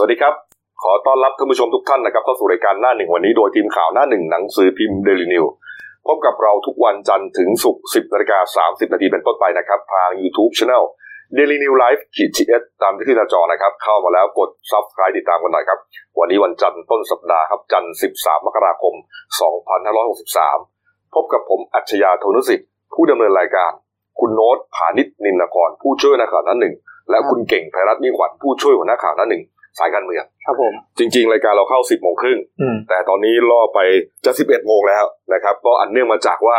สวัสดีครับ ขอต้อนรับท่านผู้ชมทุกท่านนะครับเข้าสู่รายการหน้าหนึ่งวันนี้โดยทีมข่าวหน้าหนึ่งหนังสือพิมพ์เดลินิวพบกับเราทุกวันจันทร์ถึงศุกร์10นาฬิกา30 นาทีเป็นต้นไปนะครับ ทาง YouTube Channel Daily New Life ขีดชีเอสตามที่ขึ้นหน้าจอนะครับ เข้ามาแล้วกด Subscribe ติดตามกันหน่อยครับ วันนี้วันจันทร์ต้นสัปดาห์ครับ จันทร์ 13 มกราคม 2563 พบกับผมอัจฉริยะโทนุสิทธิ์ผู้ดำเนินรายการ คุณโน้ตผานิชนินนครผู้ช่วยนักข่าวหน้าหนึ่งและคุณเก่งไพรัตน์มิ่งขวัญผู้ช่วยหัวหน้าข่าวหน้าหนึ่ง สายการเมืองครับผม จริง ๆ รายการเราเข้า10โมงครึ่งอืมแต่ตอนนี้ล่อไปจะ11โมงแล้วนะครับ ก็อันเนื่องมาจากว่า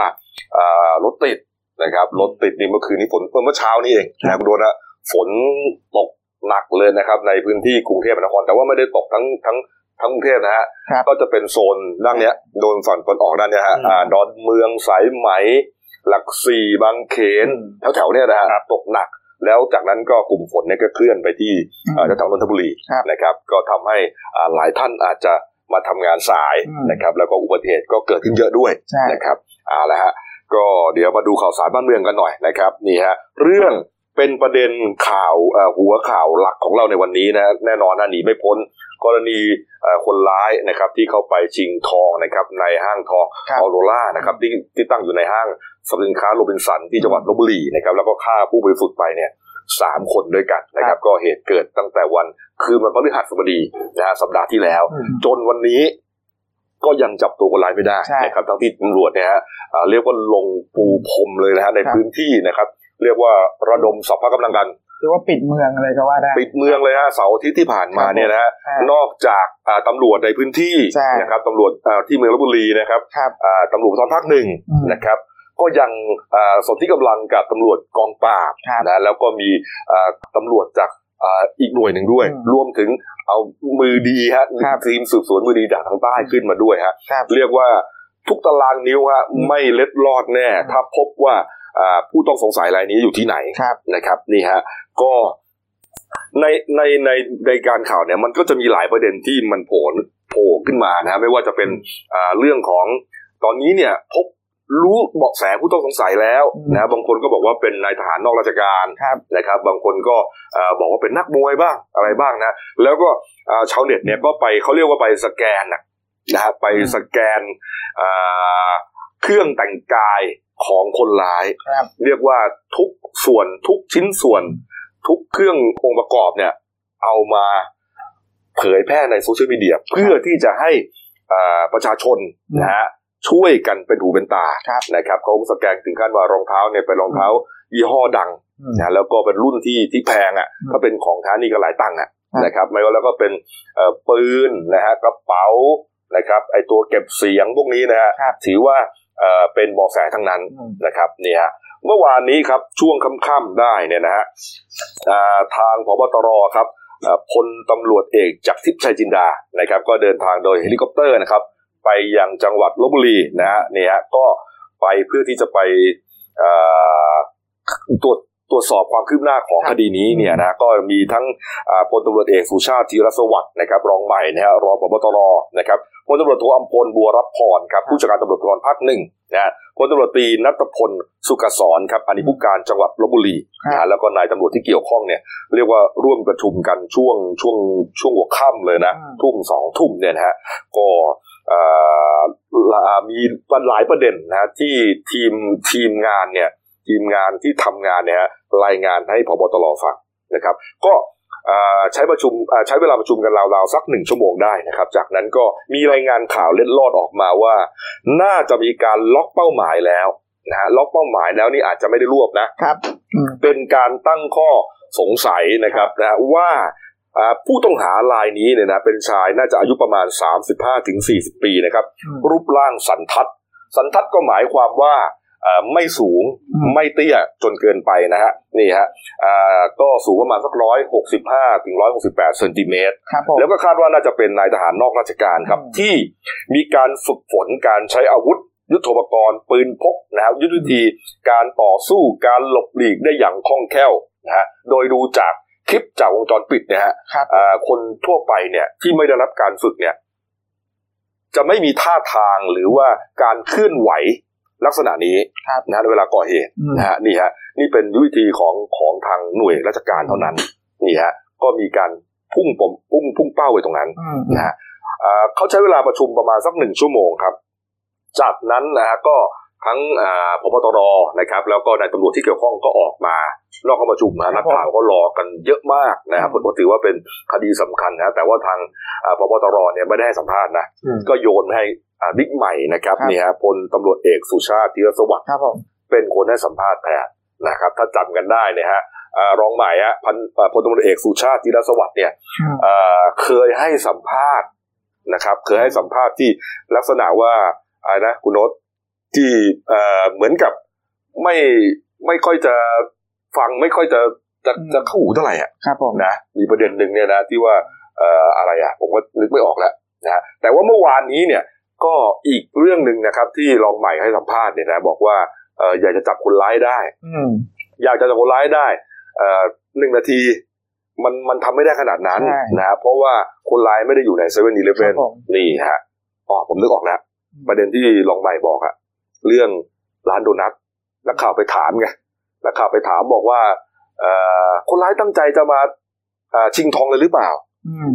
อ่ารถติดนะครับรถติดนี่เมื่อคืนนี้ฝนเมื่อเช้านี้เองนะครับคุณโดนนะฝนตกหนักเลยนะครับ ในพื้นที่กรุงเทพมหานครแต่ว่าไม่ได้ตกทั้งทั้งทั้งกรุงเทพนะฮะครับก็จะเป็นโซนด้านเนี้ยโดนฝั่งตอนออกด้านเนี้ยฮะอืมอ่าดอนเมืองสายไหม หลักสี่บางเขนอืมแถวๆเนี้ยนะฮะตกหนัก แล้วจากนั้นก็กลุ่มฝนเนี่ยก็เคลื่อนไปที่อืมอ่าแถวๆนนทบุรีครับนะครับ ก็ทำให้อ่าหลายท่านอาจจะมาทำงานสายอืมนะครับ แล้วก็อุบัติเหตุก็เกิดขึ้นเยอะด้วยใช่นะครับเอาละฮะก็เดี๋ยวมาดูข่าวสารบ้านเมืองกันหน่อยนะครับนี่ฮะเรื่อง เป็นประเด็นข่าวเอ่อหัวข่าวหลักของเราในวันนี้นะแน่นอนนะหนีไม่พ้นกรณีเอ่อคนร้ายนะครับที่เข้าไปชิงทองนะครับในห้างทองครับออโรล่านะครับที่ที่ตั้งอยู่ในห้างสรรพสินค้าโรบินสันที่จังหวัดลบบุรีนะครับแล้วก็ฆ่าผู้บริสุทธิ์ไปเนี่ยสามคนด้วยกันนะครับ ก็เหตุเกิดตั้งแต่วันคืนวันพฤหัสบดีนะฮะสัปดาห์ที่แล้วอืมจนวันนี้ก็ยังจับตัวคนร้ายไม่ได้ใช่นะครับทั้งที่ตำรวจเนี่ยฮะอ่าเรียกว่าลงปูพรมเลยนะฮะในครับพื้นที่นะครับ เรียกว่าระดมสัพพะกำลังกันหรือว่าปิดเมืองอะไรก็ว่าได้ปิดเมืองเลยฮะเสาร์อาทิตย์ที่ผ่านมาครับเนี่ยนะฮะอ่านนอกจากอ่าตำรวจในพื้นที่ใช่นะครับตำรวจอ่าที่เมืองลบบุรีนะครับครับอ่าตำรวจภูธรภาคหนึ่งอืมนะครับก็ยังอ่าสนที่กำลังกับตำรวจกองปราบครับนะแล้วก็มีอ่าตำรวจจากอ่าอีกหน่วยหนึ่งด้วยอืมรวมถึงเอามือดีฮะครับทีมสืบสวนมือดีจากทางใต้ขึ้นมาด้วยฮะครับเรียกว่าทุกตารางนิ้วฮะอืมไม่เล็ดลอดแน่อืมถ้าพบว่าอ่า ผู้ต้องสงสัยรายนี้อยู่ที่ไหนครับนะครับนี่ฮะก็ในในในในการข่าวเนี่ยมันก็จะมีหลายประเด็นที่มันโผล่โผล่ขึ้นมานะฮะไม่ว่าจะเป็นอ่าเรื่องของตอนนี้เนี่ยพบรู้เบาะแสผู้ต้องสงสัยแล้วอืมนะบางคนก็บอกว่าเป็นนายทหารนอกราชการครับนะครับ บางคนก็อ่าบอกว่าเป็นนักมวยบ้างอะไรบ้างนะแล้วก็อ่าชาวเน็ตเนี่ยก็ไปเขาเรียกว่าไปสแกนนะนะฮะไปสแกนอ่าเครื่องแต่งกาย ของคนร้ายครับเรียกว่าทุกส่วนทุกชิ้นส่วน ทุกเครื่ององค์ประกอบเนี่ย เอามาเผยแพร่ในโซเชียลมีเดียเพื่อที่จะให้อ่าประชาชนนะฮะช่วยกันเป็นหูเป็นตาครับนะครับเขาสแกนถึงขั้นว่ารองเท้าเนี่ยเป็นรองเท้ายี่ห้อดังอืมนะแล้วก็เป็นรุ่นที่ที่แพงอะอืมถ้าเป็นของท้านี่ก็หลายตังค์อะครับนะครับไม่ว่าแล้วก็เป็นเอ่อปืนนะฮะกระเป๋านะครับ ไอตัวเก็บเสียงพวกนี้นะฮะครับถือว่า เอ่อเป็นเบาะแสทั้งนั้นอืมนะครับเนี่ยฮะเมื่อวานนี้ครับช่วงค่ำๆได้เนี่ยนะฮะอ่าทางผบตรครับอ่าพลตำรวจเอกจักรทิพย์ชัยจินดานะครับ ก็เดินทางโดยเฮลิคอปเตอร์นะครับ ไปยังจังหวัดลพบุรีนะฮะเนี่ยฮะก็ไปเพื่อที่จะไปอ่าตรวจ ตรวจสอบความคืบหน้าของครับคดีนี้เนี่ยนะก็มีทั้งอ่าพลตำรวจเอกสุชาติธีรสวัสดิ์นะครับรองใหม่นะฮะรองผบตรนะครับพลตำรวจโทอำพลบัวรับพรครับผู้บัญชาการตำรวจภูธรภาคหนึ่งนะฮะพลตำรวจตรีนัทพลสุกศรครับอดีตผู้การจังหวัดลบบุรีครับนะแล้วก็นายตำรวจที่เกี่ยวข้องเนี่ยเรียกว่าร่วมประชุมกันช่วงช่วงช่วงหัวค่ำเลยนะอืมทุ่มสองทุ่มเนี่ยนะฮะก็เอ่อมีหลายประเด็นนะฮะที่ทีมทีมงานเนี่ย ทีมงานที่ทำงานเนี่ยฮะรายงานให้พบตรฟังนะครับ ก็เอ่อใช้ประชุมเอ่อใช้เวลาประชุมกันราวๆสักหนึ่งชั่วโมงได้นะครับ จากนั้นก็มีรายงานข่าวเล็ดลอดออกมาว่า น่าจะมีการล็อกเป้าหมายแล้วนะฮะล็อกเป้าหมายแล้วนี่อาจจะไม่ได้รวบนะครับอืมเป็นการตั้งข้อสงสัยนะครับนะว่าอ่าผู้ต้องหารายนี้เนี่ยนะเป็นชายน่าจะอายุประมาณ 35-40 ปีนะครับอืมรูปร่างสันทัด สันทัดก็หมายความว่าอ่า ไม่สูงอืมไม่เตี้ยจนเกินไปนะฮะนี่ฮะอ่าก็สูงประมาณสักร้อยหกสิบห้าถึงร้อยหกสิบแปดเซนติเมตรครับผมแล้วก็คาดว่าน่าจะเป็นนายทหารนอกราชการครับอืมที่มีการฝึกฝนการใช้อาวุธ ยุทโธปกรณ์ ปืนพกนะครับยุทธวิธีการต่อสู้การหลบหลีกได้อย่างคล่องแคล่วนะฮะโดยดูจากคลิปจากวงจรปิดเนี่ยฮะครับอ่าคนทั่วไปเนี่ยที่ไม่ได้รับการฝึกเนี่ย จะไม่มีท่าทางหรือว่าการเคลื่อนไหว ลักษณะนี้ครับนะฮะเวลาก่อเหตุอืมนะฮะนี่ฮะนี่เป็นยุทธวิธีของของทางหน่วยราชการเท่านั้นนี่ฮะก็มีการพุ่งผมพุ่งพุ่งเป้าไปตรงนั้นอืมนะฮะอ่าเขาใช้เวลาประชุมประมาณสักหนึ่งชั่วโมงครับ จากนั้นนะฮะก็ ทั้งอ่าพบตรนะครับ แล้วก็นายตำรวจที่เกี่ยวข้องก็ออกมานอกห้องประชุมนะนักข่าวก็รอกันเยอะมากนะครับเพราะถือว่าเป็นคดีสำคัญนะแต่ว่าทางอ่าพบตรเนี่ยไม่ได้ให้สัมภาษณ์นะอืมก็โยนให้อ่าบิ๊กใหม่นะครับครับนี่ฮะพลตำรวจเอกสุชาติธีรสวัสดิ์ครับผมเป็นคนให้สัมภาษณ์แทนนะครับถ้าจำกันได้เนี่ยฮะอ่ารองใหม่ฮะพันอ่าพลตำรวจเอกสุชาติธีรสวัสดิ์เนี่ยอืมเอ่อเคยให้สัมภาษณ์นะครับ เคยให้สัมภาษณ์ที่ลักษณะว่าอะไรนะคุณโนต ที่เอ่อเหมือนกับไม่ไม่ค่อยจะฟังไม่ค่อยจะจะจะเข้าหูเท่าไหร่อะครับผมนะมีประเด็นหนึ่งเนี่ยนะที่ว่าเอ่ออะไรอะผมก็นึกไม่ออกแล้วนะฮะแต่ว่าเมื่อวานนี้เนี่ยก็อีกเรื่องหนึ่งนะครับ ที่รองใหม่ให้สัมภาษณ์เนี่ยนะบอกว่าเอ่ออยากจะจับคนร้ายได้อืมอยากจะจับคนร้ายได้เอ่อหนึ่งนาทีมันมันทำไม่ได้ขนาดนั้นใช่นะครับเพราะว่าคนร้ายไม่ได้อยู่ในเซเว่นอีเลฟคเว่รันบผมนี่ฮะอ๋อผมนึกออกแล้วประเด็นที่รองใหม่บอกอะ เรื่องร้านโดนัทนักข่าวไปถามไงนักข่าวไปถามบอกว่าเอ่อคนร้ายตั้งใจจะมาเอ่อชิงทองเลยหรือเปล่าอืม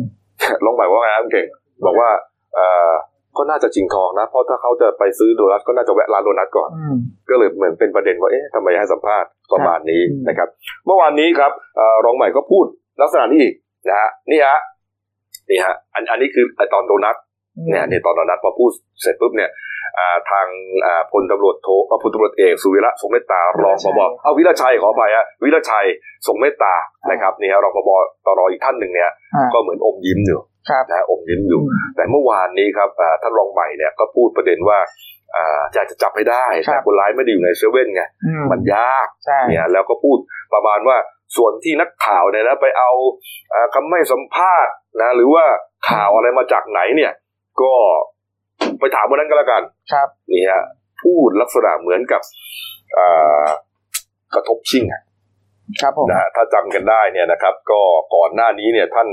รองใหม่ว่าไงครับคุณเก่ง บอกว่าเอ่อก็น่าจะชิงทองนะ เพราะถ้าเขาจะไปซื้อโดนัทก็น่าจะแวะร้านโดนัทก่อนอืมก็เลยเหมือนเป็นประเด็นว่าเอ๊ะทำไมให้สัมภาษณ์ประมาณนี้อืมนะครับ เมื่อวานนี้ครับเอ่อรองใหม่ก็พูดลักษณะนี้อีกนะฮะนี่ฮะนี่ฮะอันอันนี้คือไอ้ตอนโดนัท เนี่ยเนี่ยตอนโดนัทพอพูดเสร็จปุ๊บเนี่ยอ่าทางอ่าพลตำรวจโทเอ่อพลตำรวจเอกสุวิระทรงเมตตารองพบเอาวิรชัยขออภัยฮะวิรชัยทรงเมตตานะครับนี่ฮะรองพบตรอีกท่านหนึ่งเนี่ยอ่าก็เหมือนอมยิ้มอยู่ครับนะฮะอมยิ้มอยู่อืมแต่เมื่อวานนี้ครับอ่าท่านรองใหม่เนี่ยก็พูดประเด็นว่าอ่าอยากจะจับให้ได้ครับแต่คนร้ายไม่ได้อยู่ในเซเว่นไงอืมมันยากใช่เนี่ยแล้วก็พูดประมาณว่าส่วนที่นักข่าวเนี่ยนะไปเอาอ่าคำไม่สัมภาษณ์นะหรือว่าข่าวอะไรมาจากไหนเนี่ย ก็ไปถามวันนั้นก็แล้วกัน ครับ นี่ฮะพูดลักษณะเหมือนกับอ่ากระทบชิงอะครับผมนะฮะถ้าจำกันได้เนี่ยนะครับ ก็ก่อนหน้านี้เนี่ยท่าน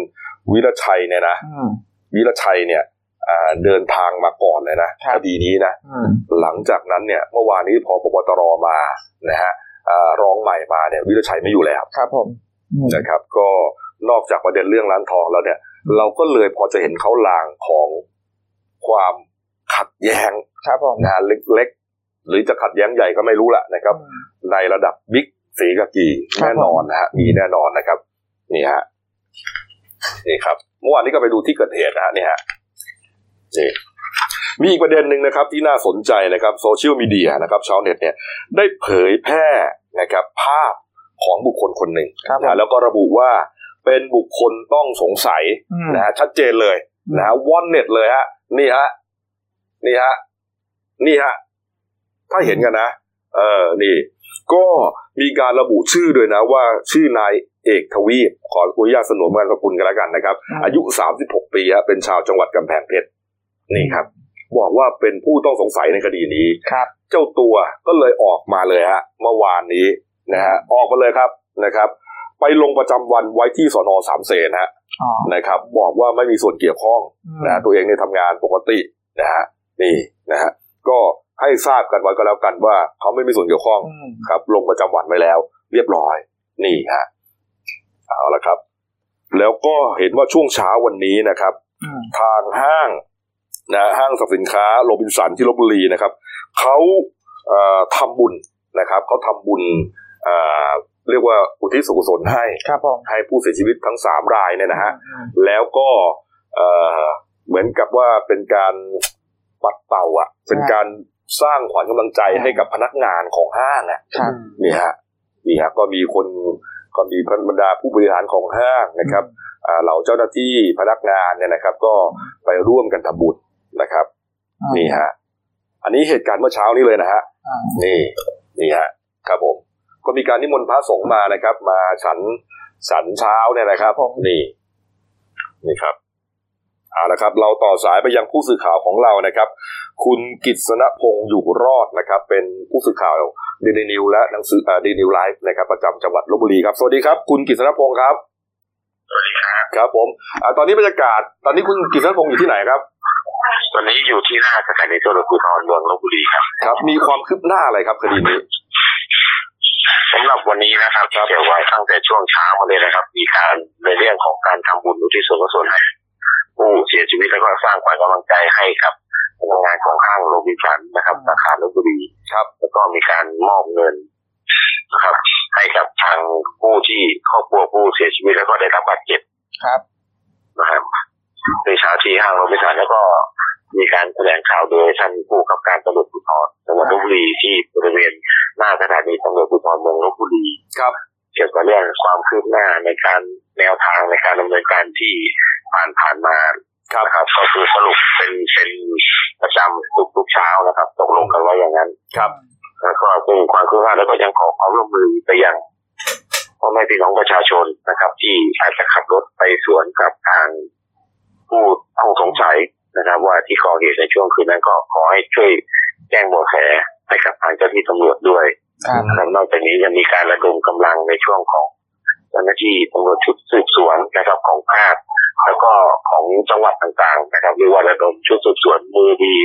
วิรชัยเนี่ยนะอืมวิรชัยเนี่ยอ่าเดินทางมาก่อนเลยนะครับคดีนี้นะอืมหลังจากนั้นเนี่ย เมื่อวานนี้พอปปตรมานะฮะอ่ารองใหม่มาเนี่ย วิรชัยไม่อยู่แล้วครับผมอืมนะครับ ก็นอกจากประเด็นเรื่องร้านทองแล้วเนี่ย เราก็เลยพอจะเห็นเขาลางของ ความขัดแย้งครับผมนะฮะเล็กๆ หรือจะขัดแย้งใหญ่ก็ไม่รู้แหละนะครับอืมในระดับบิ๊กสีกากีครับแน่นอนนะฮะมีแน่นอนนะครับ นี่ฮะนี่ครับเมื่อวานนี้ก็ไปดูที่เกิดเหตุนะฮะนี่ฮะนี่มีอีกประเด็นหนึ่งนะครับ ที่น่าสนใจนะครับโซเชียลมีเดียนะครับชาวเน็ตเนี่ย ได้เผยแพร่นะครับ ภาพของบุคคลคนหนึ่งครับผมนะแล้วก็ระบุว่าเป็นบุคคลต้องสงสัยอืมนะฮะชัดเจนเลยนะฮะวอนเน็ตเลยฮะ นี่ฮะ นี่ฮะ นี่ฮะ ถ้าเห็นกันนะ เออ นี่ ก็มีการระบุชื่อด้วยนะ ว่าชื่อนายเอกทวีปขออนุญาตสนมกันสกุลกันแล้วกันนะครับอืมอายุ36ปีฮะเป็นชาวจังหวัดกำแพงเพชร นี่ครับ บอกว่าเป็นผู้ต้องสงสัยในคดีนี้ครับ เจ้าตัวก็เลยออกมาเลยฮะ เมื่อวานนี้นะฮะ ออกมาเลยครับนะครับ ไปลงประจำวันไว้ที่สนสามเสนฮะอ๋อนะครับ บอกว่าไม่มีส่วนเกี่ยวข้องอืมนะตัวเองเนี่ยทำงานปกตินะฮะนี่นะฮะก็ให้ทราบกันไว้ก็แล้วกันว่า เขาไม่มีส่วนเกี่ยวข้องอืมครับ ลงประจำวันไว้แล้ว เรียบร้อย นี่ฮะเอาละครับ แล้วก็เห็นว่าช่วงเช้าวันนี้นะครับอืมทางห้างนะห้างสรรพสินค้าโรบินสันที่ลบบุรีนะครับเขาเอ่อทำบุญนะครับเขาทำบุญ เอ่อเรียกว่าอุทิศส่วนกุศลให้ครับผมให้ผู้เสียชีวิตทั้งสามรายเนี่ยนะฮะอืมแล้วก็เอ่อเหมือนกับว่าเป็นการปัดเป่าอะ เป็นการสร้างขวัญกำลังใจให้กับพนักงานของห้างอะครับนี่ฮะนี่ฮะก็มีคนก็มีบรรดาผู้บริหารของห้างนะครับอ่าเหล่าเจ้าหน้าที่พนักงานเนี่ยนะครับ ก็ไปร่วมกันทำบุญนะครับอืมนี่ฮะ อันนี้เหตุการณ์เมื่อเช้านี้เลยนะฮะอ่านี่นี่ฮะครับผม ก็มีการนิมนต์พระสงฆ์มานะครับ มาฉันฉันเช้าเนี่ยนะครับนี่นี่ครับเอาละครับ เราต่อสายไปยังผู้สื่อข่าวของเรานะครับ คุณกิษณพงศ์อยู่รอดนะครับ เป็นผู้สื่อข่าวเดนินิวและหนังสือเดนิวไลฟ์นะครับ ประจำจังหวัดลบบุรีครับสวัสดีครับ คุณกิษณพงศ์ครับสวัสดีครับครับผมอ่าตอนนี้บรรยากาศ ตอนนี้คุณกิษณพงศ์อยู่ที่ไหนครับ ตอนนี้อยู่ที่หน้าสถานีตำรวจภูธรเมืองลบบุรีครับครับ มีความคืบหน้าอะไรครับคดีนี้ สำหรับวันนี้นะครับที่เกี่ยวไว้ตั้งแต่ช่วงเช้ามาเลยนะครับ มีการในเรื่องของการทำบุญอุทิศส่วนกุศลให้ผู้เสียชีวิตแล้วก็สร้างความกำลังใจให้กับพนักงานของห้างโรบินสันนะครับสาขาลพบุรีครับ แล้วก็มีการมอบเงินนะครับ ให้กับทางผู้ที่ครอบครัวผู้เสียชีวิตแล้วก็ได้รับบาดเจ็บครับนะครับในเช้าที่ห้างโรบินสันแล้วก็ มีการแถลงข่าวโดยท่านผู้กำกับการตำรวจภูธรจังหวัดลพบุรีที่บริเวณหน้าสถานีตำรวจภูธรเมืองลพบุรีครับเกี่ยวกับเรื่องความคืบหน้าในการแนวทางในการดำเนินการที่ผ่านผ่านๆมาครับนะครับก็คือสรุปเป็นเป็นประจำทุกทุกๆเช้านะครับตกลงกันไว้อย่างนั้นครับแล้วก็ซึ่งความคืบหน้าแล้วก็ยังขอความร่วมมือไปยังพ่อแม่พี่น้องประชาชนนะครับ ที่อาจจะขับรถไปสวนกับทางผู้ต้องสงสัย นะครับ ว่าที่ก่อเหตุในช่วงคืนนั้นก็ขอให้ช่วยแจ้งเบาะแสให้กับทางเจ้าที่ตำรวจด้วยครับนะครับนอกจากนี้ยังมีการระดมกำลังในช่วงของเจ้าหน้าที่ตำรวจชุดสืบสวนนะครับของภาคแล้วก็ของจังหวัดต่างๆ นะครับเรียกว่าระดมชุดสืบสวนมือดี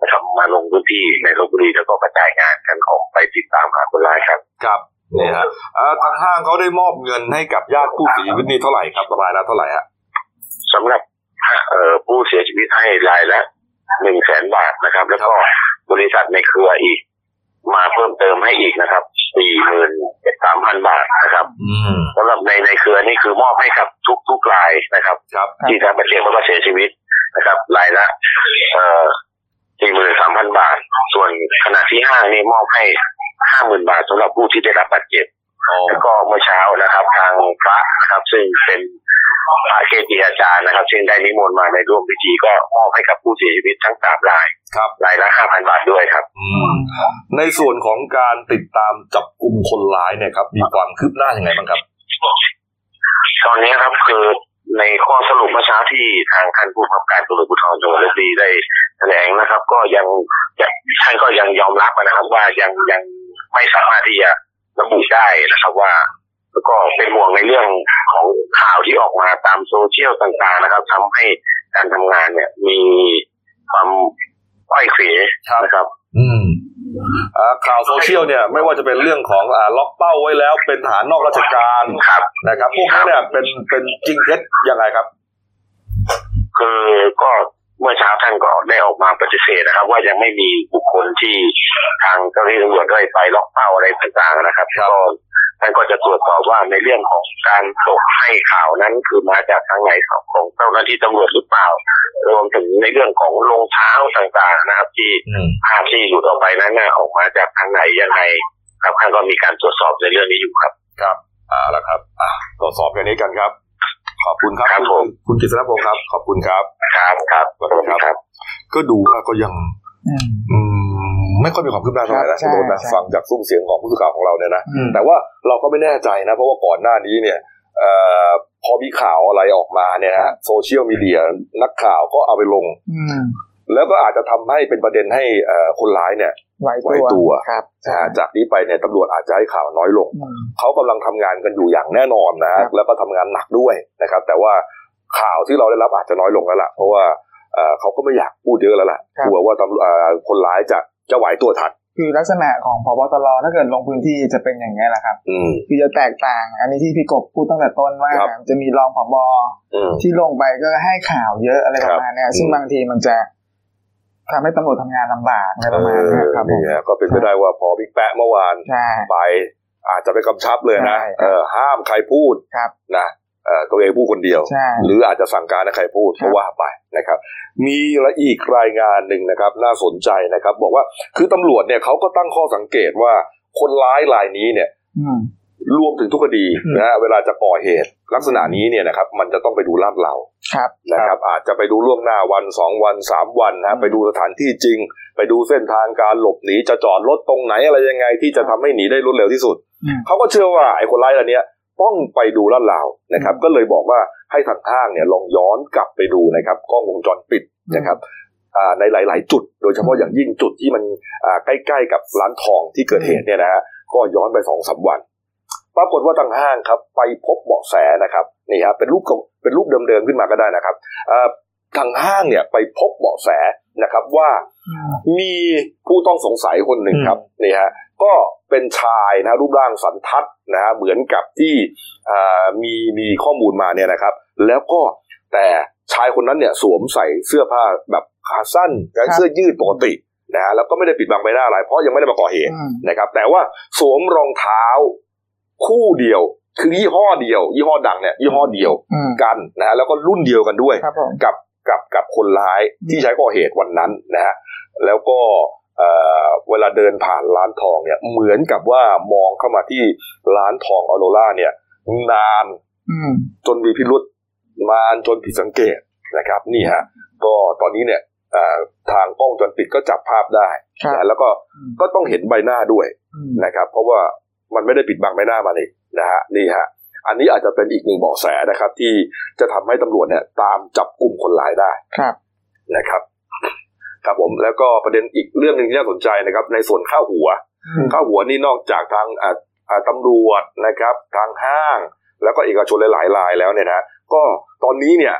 นะครับมาลงพื้นที่ในลบบุรีแล้วก็กระจายงานกันออกไปติดตามหาคนร้ายครับ ครับนี่ฮะอ่าทางห้างเขาได้มอบเงินให้กับญาติผู้เสียชีวิตนี่เท่าไหร่ครับรายละเท่าไหร่ฮะสำหรับเอ่อ ผู้เสียชีวิตให้รายละหนึ่งแสนบาทนะครับ แล้วก็บริษัทในเครืออีก มาเพิ่มเติมให้อีกนะครับสี่หมื่นสามพันบาทนะครับอืมสำหรับในในเครือนี่คือมอบให้กับทุกทุกรายนะครับครับที่ได้บาดเจ็บแล้วก็เสียชีวิตนะครับรายละเอ่อสี่หมื่นสามพันบาท ส่วนขณะที่ห้างนี่มอบให้ห้าหมื่นบาทสำหรับผู้ที่ได้รับบาดเจ็บอ๋อแล้วก็เมื่อเช้านะครับ ทางพระนะครับ ซึ่งเป็น พระเกจิอาจารย์นะครับ ซึ่งได้นิมนต์มาในร่วมพิธีก็มอบให้กับผู้เสียชีวิตทั้งสามรายครับรายละห้าพันบาทด้วยครับ อืมในส่วนของการติดตามจับกลุ่มคนร้ายเนี่ยครับ มีความคืบหน้าอย่างไรบ้างครับ ตอนนี้ครับคือในข้อสรุปเมื่อเช้าที่ทางท่านผู้กำกับการตำรวจภูธรจังหวัดลพบุรีได้แถลงนะครับ ก็ยังยังท่านก็ยังยอมรับนะครับ ว่ายังยังไม่สามารถที่จะระบุได้นะครับว่า แล้วก็เป็นห่วงในเรื่องของข่าวที่ออกมาตามโซเชียลต่างๆนะครับทำให้การทำงานเนี่ยมีความอ้อยเสียครับนะครับ อืมอ่าข่าวโซเชียลเนี่ยไม่ว่าจะเป็นเรื่องของอ่าล็อกเป้าไว้แล้วเป็นฐานนอกราชการครับนะครับ พวกนี้เนี่ยเป็นเป็นจริงเท็จยังไงครับ คือก็เมื่อเช้าท่านก็ได้ออกมาปฏิเสธนะครับ ว่ายังไม่มีบุคคลที่ทางเจ้าหน้าที่ตำรวจได้ไปล็อกเป้าอะไรต่างๆนะครับครับก็ ท่านก็จะตรวจสอบว่าในเรื่องของการตกให้ข่าวนั้นคือมาจากทางไหนของของเจ้าหน้าที่ตำรวจหรือเปล่า รวมถึงในเรื่องของรองเท้าต่างๆนะครับ ที่อืมภาพที่หลุดออกไปนั้นน่ะออกมาจากทางไหนยังไงครับท่านก็มีการตรวจสอบในเรื่องนี้อยู่ครับ ครับอ่าแล้วครับอ่าตรวจสอบกันนี้กันครับ ขอบคุณครับครับณผมคุณกฤษณพงศ์ครับ ขอบคุณครับ ครับครับสวัสดีครับครับ ก็ดูว่าก็ยังอืมอืม ไม่ค่อยมีความคืบหน้าเท่าไหร่นะใช่คุณโรจน์นะใช่ฟังจากซุ้มเสียงของผู้สื่อข่าวของเราเนี่ยนะอืมแต่ว่าเราก็ไม่แน่ใจนะ เพราะว่าก่อนหน้านี้เนี่ยเอ่อพอมีข่าวอะไรออกมาเนี่ยครัฮะบโซเชียลมีเดียนักข่าวก็เอาไปลงอืมแล้วก็อาจจะทำให้เป็นประเด็นให้เอ่อคนร้ายเนี่ยไหวไหวตัตัววครับนะฮะจากนี้ไปเนี่ยตำรวจอาจจะให้ข่าวน้อยลงอืมเขากำลังทำงานกันอยู่อย่างแน่นอนนะครัฮะบแล้วก็ทำงานหนักด้วยนะครับ แต่ว่าข่าวที่เราได้รับอาจจะน้อยลงแล้วล่ะเพราะว่าเอ่อเขาก็ไม่อยากพูดเยอะแล้วล่ะกลัวว่าตำเอ่อคนร้ายจะ จะไหวตัวทันคือลักษณะของพบตรถ้าเกิดลงพื้นที่จะเป็นอย่างนี้ยแหละครับอืมคือจะแตกต่าง อันนี้ที่พี่กบพูดตั้งแต่ต้นว่าครับจะมีรองผบอืมที่ลงไปก็ให้ข่าวเยอะอะไรประมาณเนี้ยครับซึ่งอืมบางทีมันจะทำให้ตำรวจทำงานลำบากอะไรประมาณเนี้ยครับผมนี่ฮะก็เป็นไปได้ว่าพอบิ๊กแปะเมื่อวานใช่ไปอาจจะไปกำชับเลยนะใช่ครับเออห้ามใครพูดครับนะเออ ตัวเองพูดคนเดียวใช่หรืออาจจะสั่งการให้ใครพูดครับก็ว่าไปนะครับ มีละอีกรายงานหนึ่งนะครับ น่าสนใจนะครับ บอกว่าคือตำรวจเนี่ยเขาก็ตั้งข้อสังเกตว่าคนร้ายรายนี้เนี่ยอืมรวมถึงทุกคดีอืมนะฮะเวลาจะก่อเหตุ ลักษณะนี้เนี่ยนะครับ มันจะต้องไปดูลาดเหลาครับนะครับ อาจจะไปดูล่วงหน้าวันสองวันสามวันอืนะมไปดูสถานที่จริง ไปดูเส้นทางการหลบหนีจะจอดรถตรงไหนอะไรยังไง ที่จะทำให้หนีได้รวดเร็วที่สุดอืมเขาก็เชื่อว่าไอ้คนร้ายรายเนี้ย ต้องไปดูลาดเหลานะครับอืมก็เลยบอกว่าให้ทางห้างเนี่ยลองย้อนกลับไปดูนะครับกล้องวงจรปิดนะครับอ่าในหลาย ๆ จุด โดยเฉพาะอย่างยิ่งจุดที่มันอ่าใกล้ ๆ กับร้านทองที่เกิดเหตุเนี่ยนะฮะก็ย้อนไปสองสามวัน ปรากฏว่าทางห้างครับ ไปพบเบาะแสนะครับนี่ครับเป็นรูปของเป็นรูปเดิม ๆ ขึ้นมาก็ได้นะครับอ่าทางห้างเนี่ยไปพบเบาะแสนะครับว่าอืมมีผู้ต้องสงสัยคนหนึ่งครับนี่ฮะ ก็เป็นชายนะรูปร่างสันทัดนะฮะเหมือนกับที่อ่ามีมีข้อมูลมาเนี่ยนะครับ แล้วก็แต่ชายคนนั้นเนี่ยสวมใส่เสื้อผ้าแบบขาสั้นและเสื้อยืดปกตินะฮะแล้วก็ไม่ได้ปิดบังใบหน้าอะไร เพราะยังไม่ได้มาก่อเหตุอืมนะครับ แต่ว่าสวมรองเท้าคู่เดียวคือยี่ห้อเดียว ยี่ห้อดังเนี่ยยี่ห้อเดียวอืมกันนะฮะแล้วก็รุ่นเดียวกันด้วยครับผมกับกับกับคนร้ายที่ใช้ก่อเหตุวันนั้นนะฮะแล้วก็ เอ่อเวลาเดินผ่านร้านทองเนี่ยเหมือนกับว่ามองเข้ามาที่ร้านทองออโรล่าเนี่ย นานอืมจนมีพิรุษนานจนผิดสังเกตนะครับ นี่ฮะก็ตอนนี้เนี่ยเอ่อทางกล้องวงจรปิดก็จับภาพได้ครับนะแล้วก็อืมก็ต้องเห็นใบหน้าด้วยอืมนะครับ เพราะว่ามันไม่ได้ปิดบังใบหน้ามาเลยนะฮะนี่ฮะอันนี้อาจจะเป็นอีกหนึ่งเบาะแสนะครับ ที่จะทำให้ตำรวจเนี่ย ตามจับกลุ่มคนร้ายได้ครับนะครับ ครับผมแล้วก็ประเด็นอีกเรื่องหนึ่งที่น่าสนใจนะครับ ในส่วนข้าวหัวอืมข้าวหัวนี่นอกจากทางอ่าอ่าตำรวจนะครับ ทางห้าง แล้วก็เอกชนหลายๆรายแล้วเนี่ยนะก็ตอนนี้เนี่ย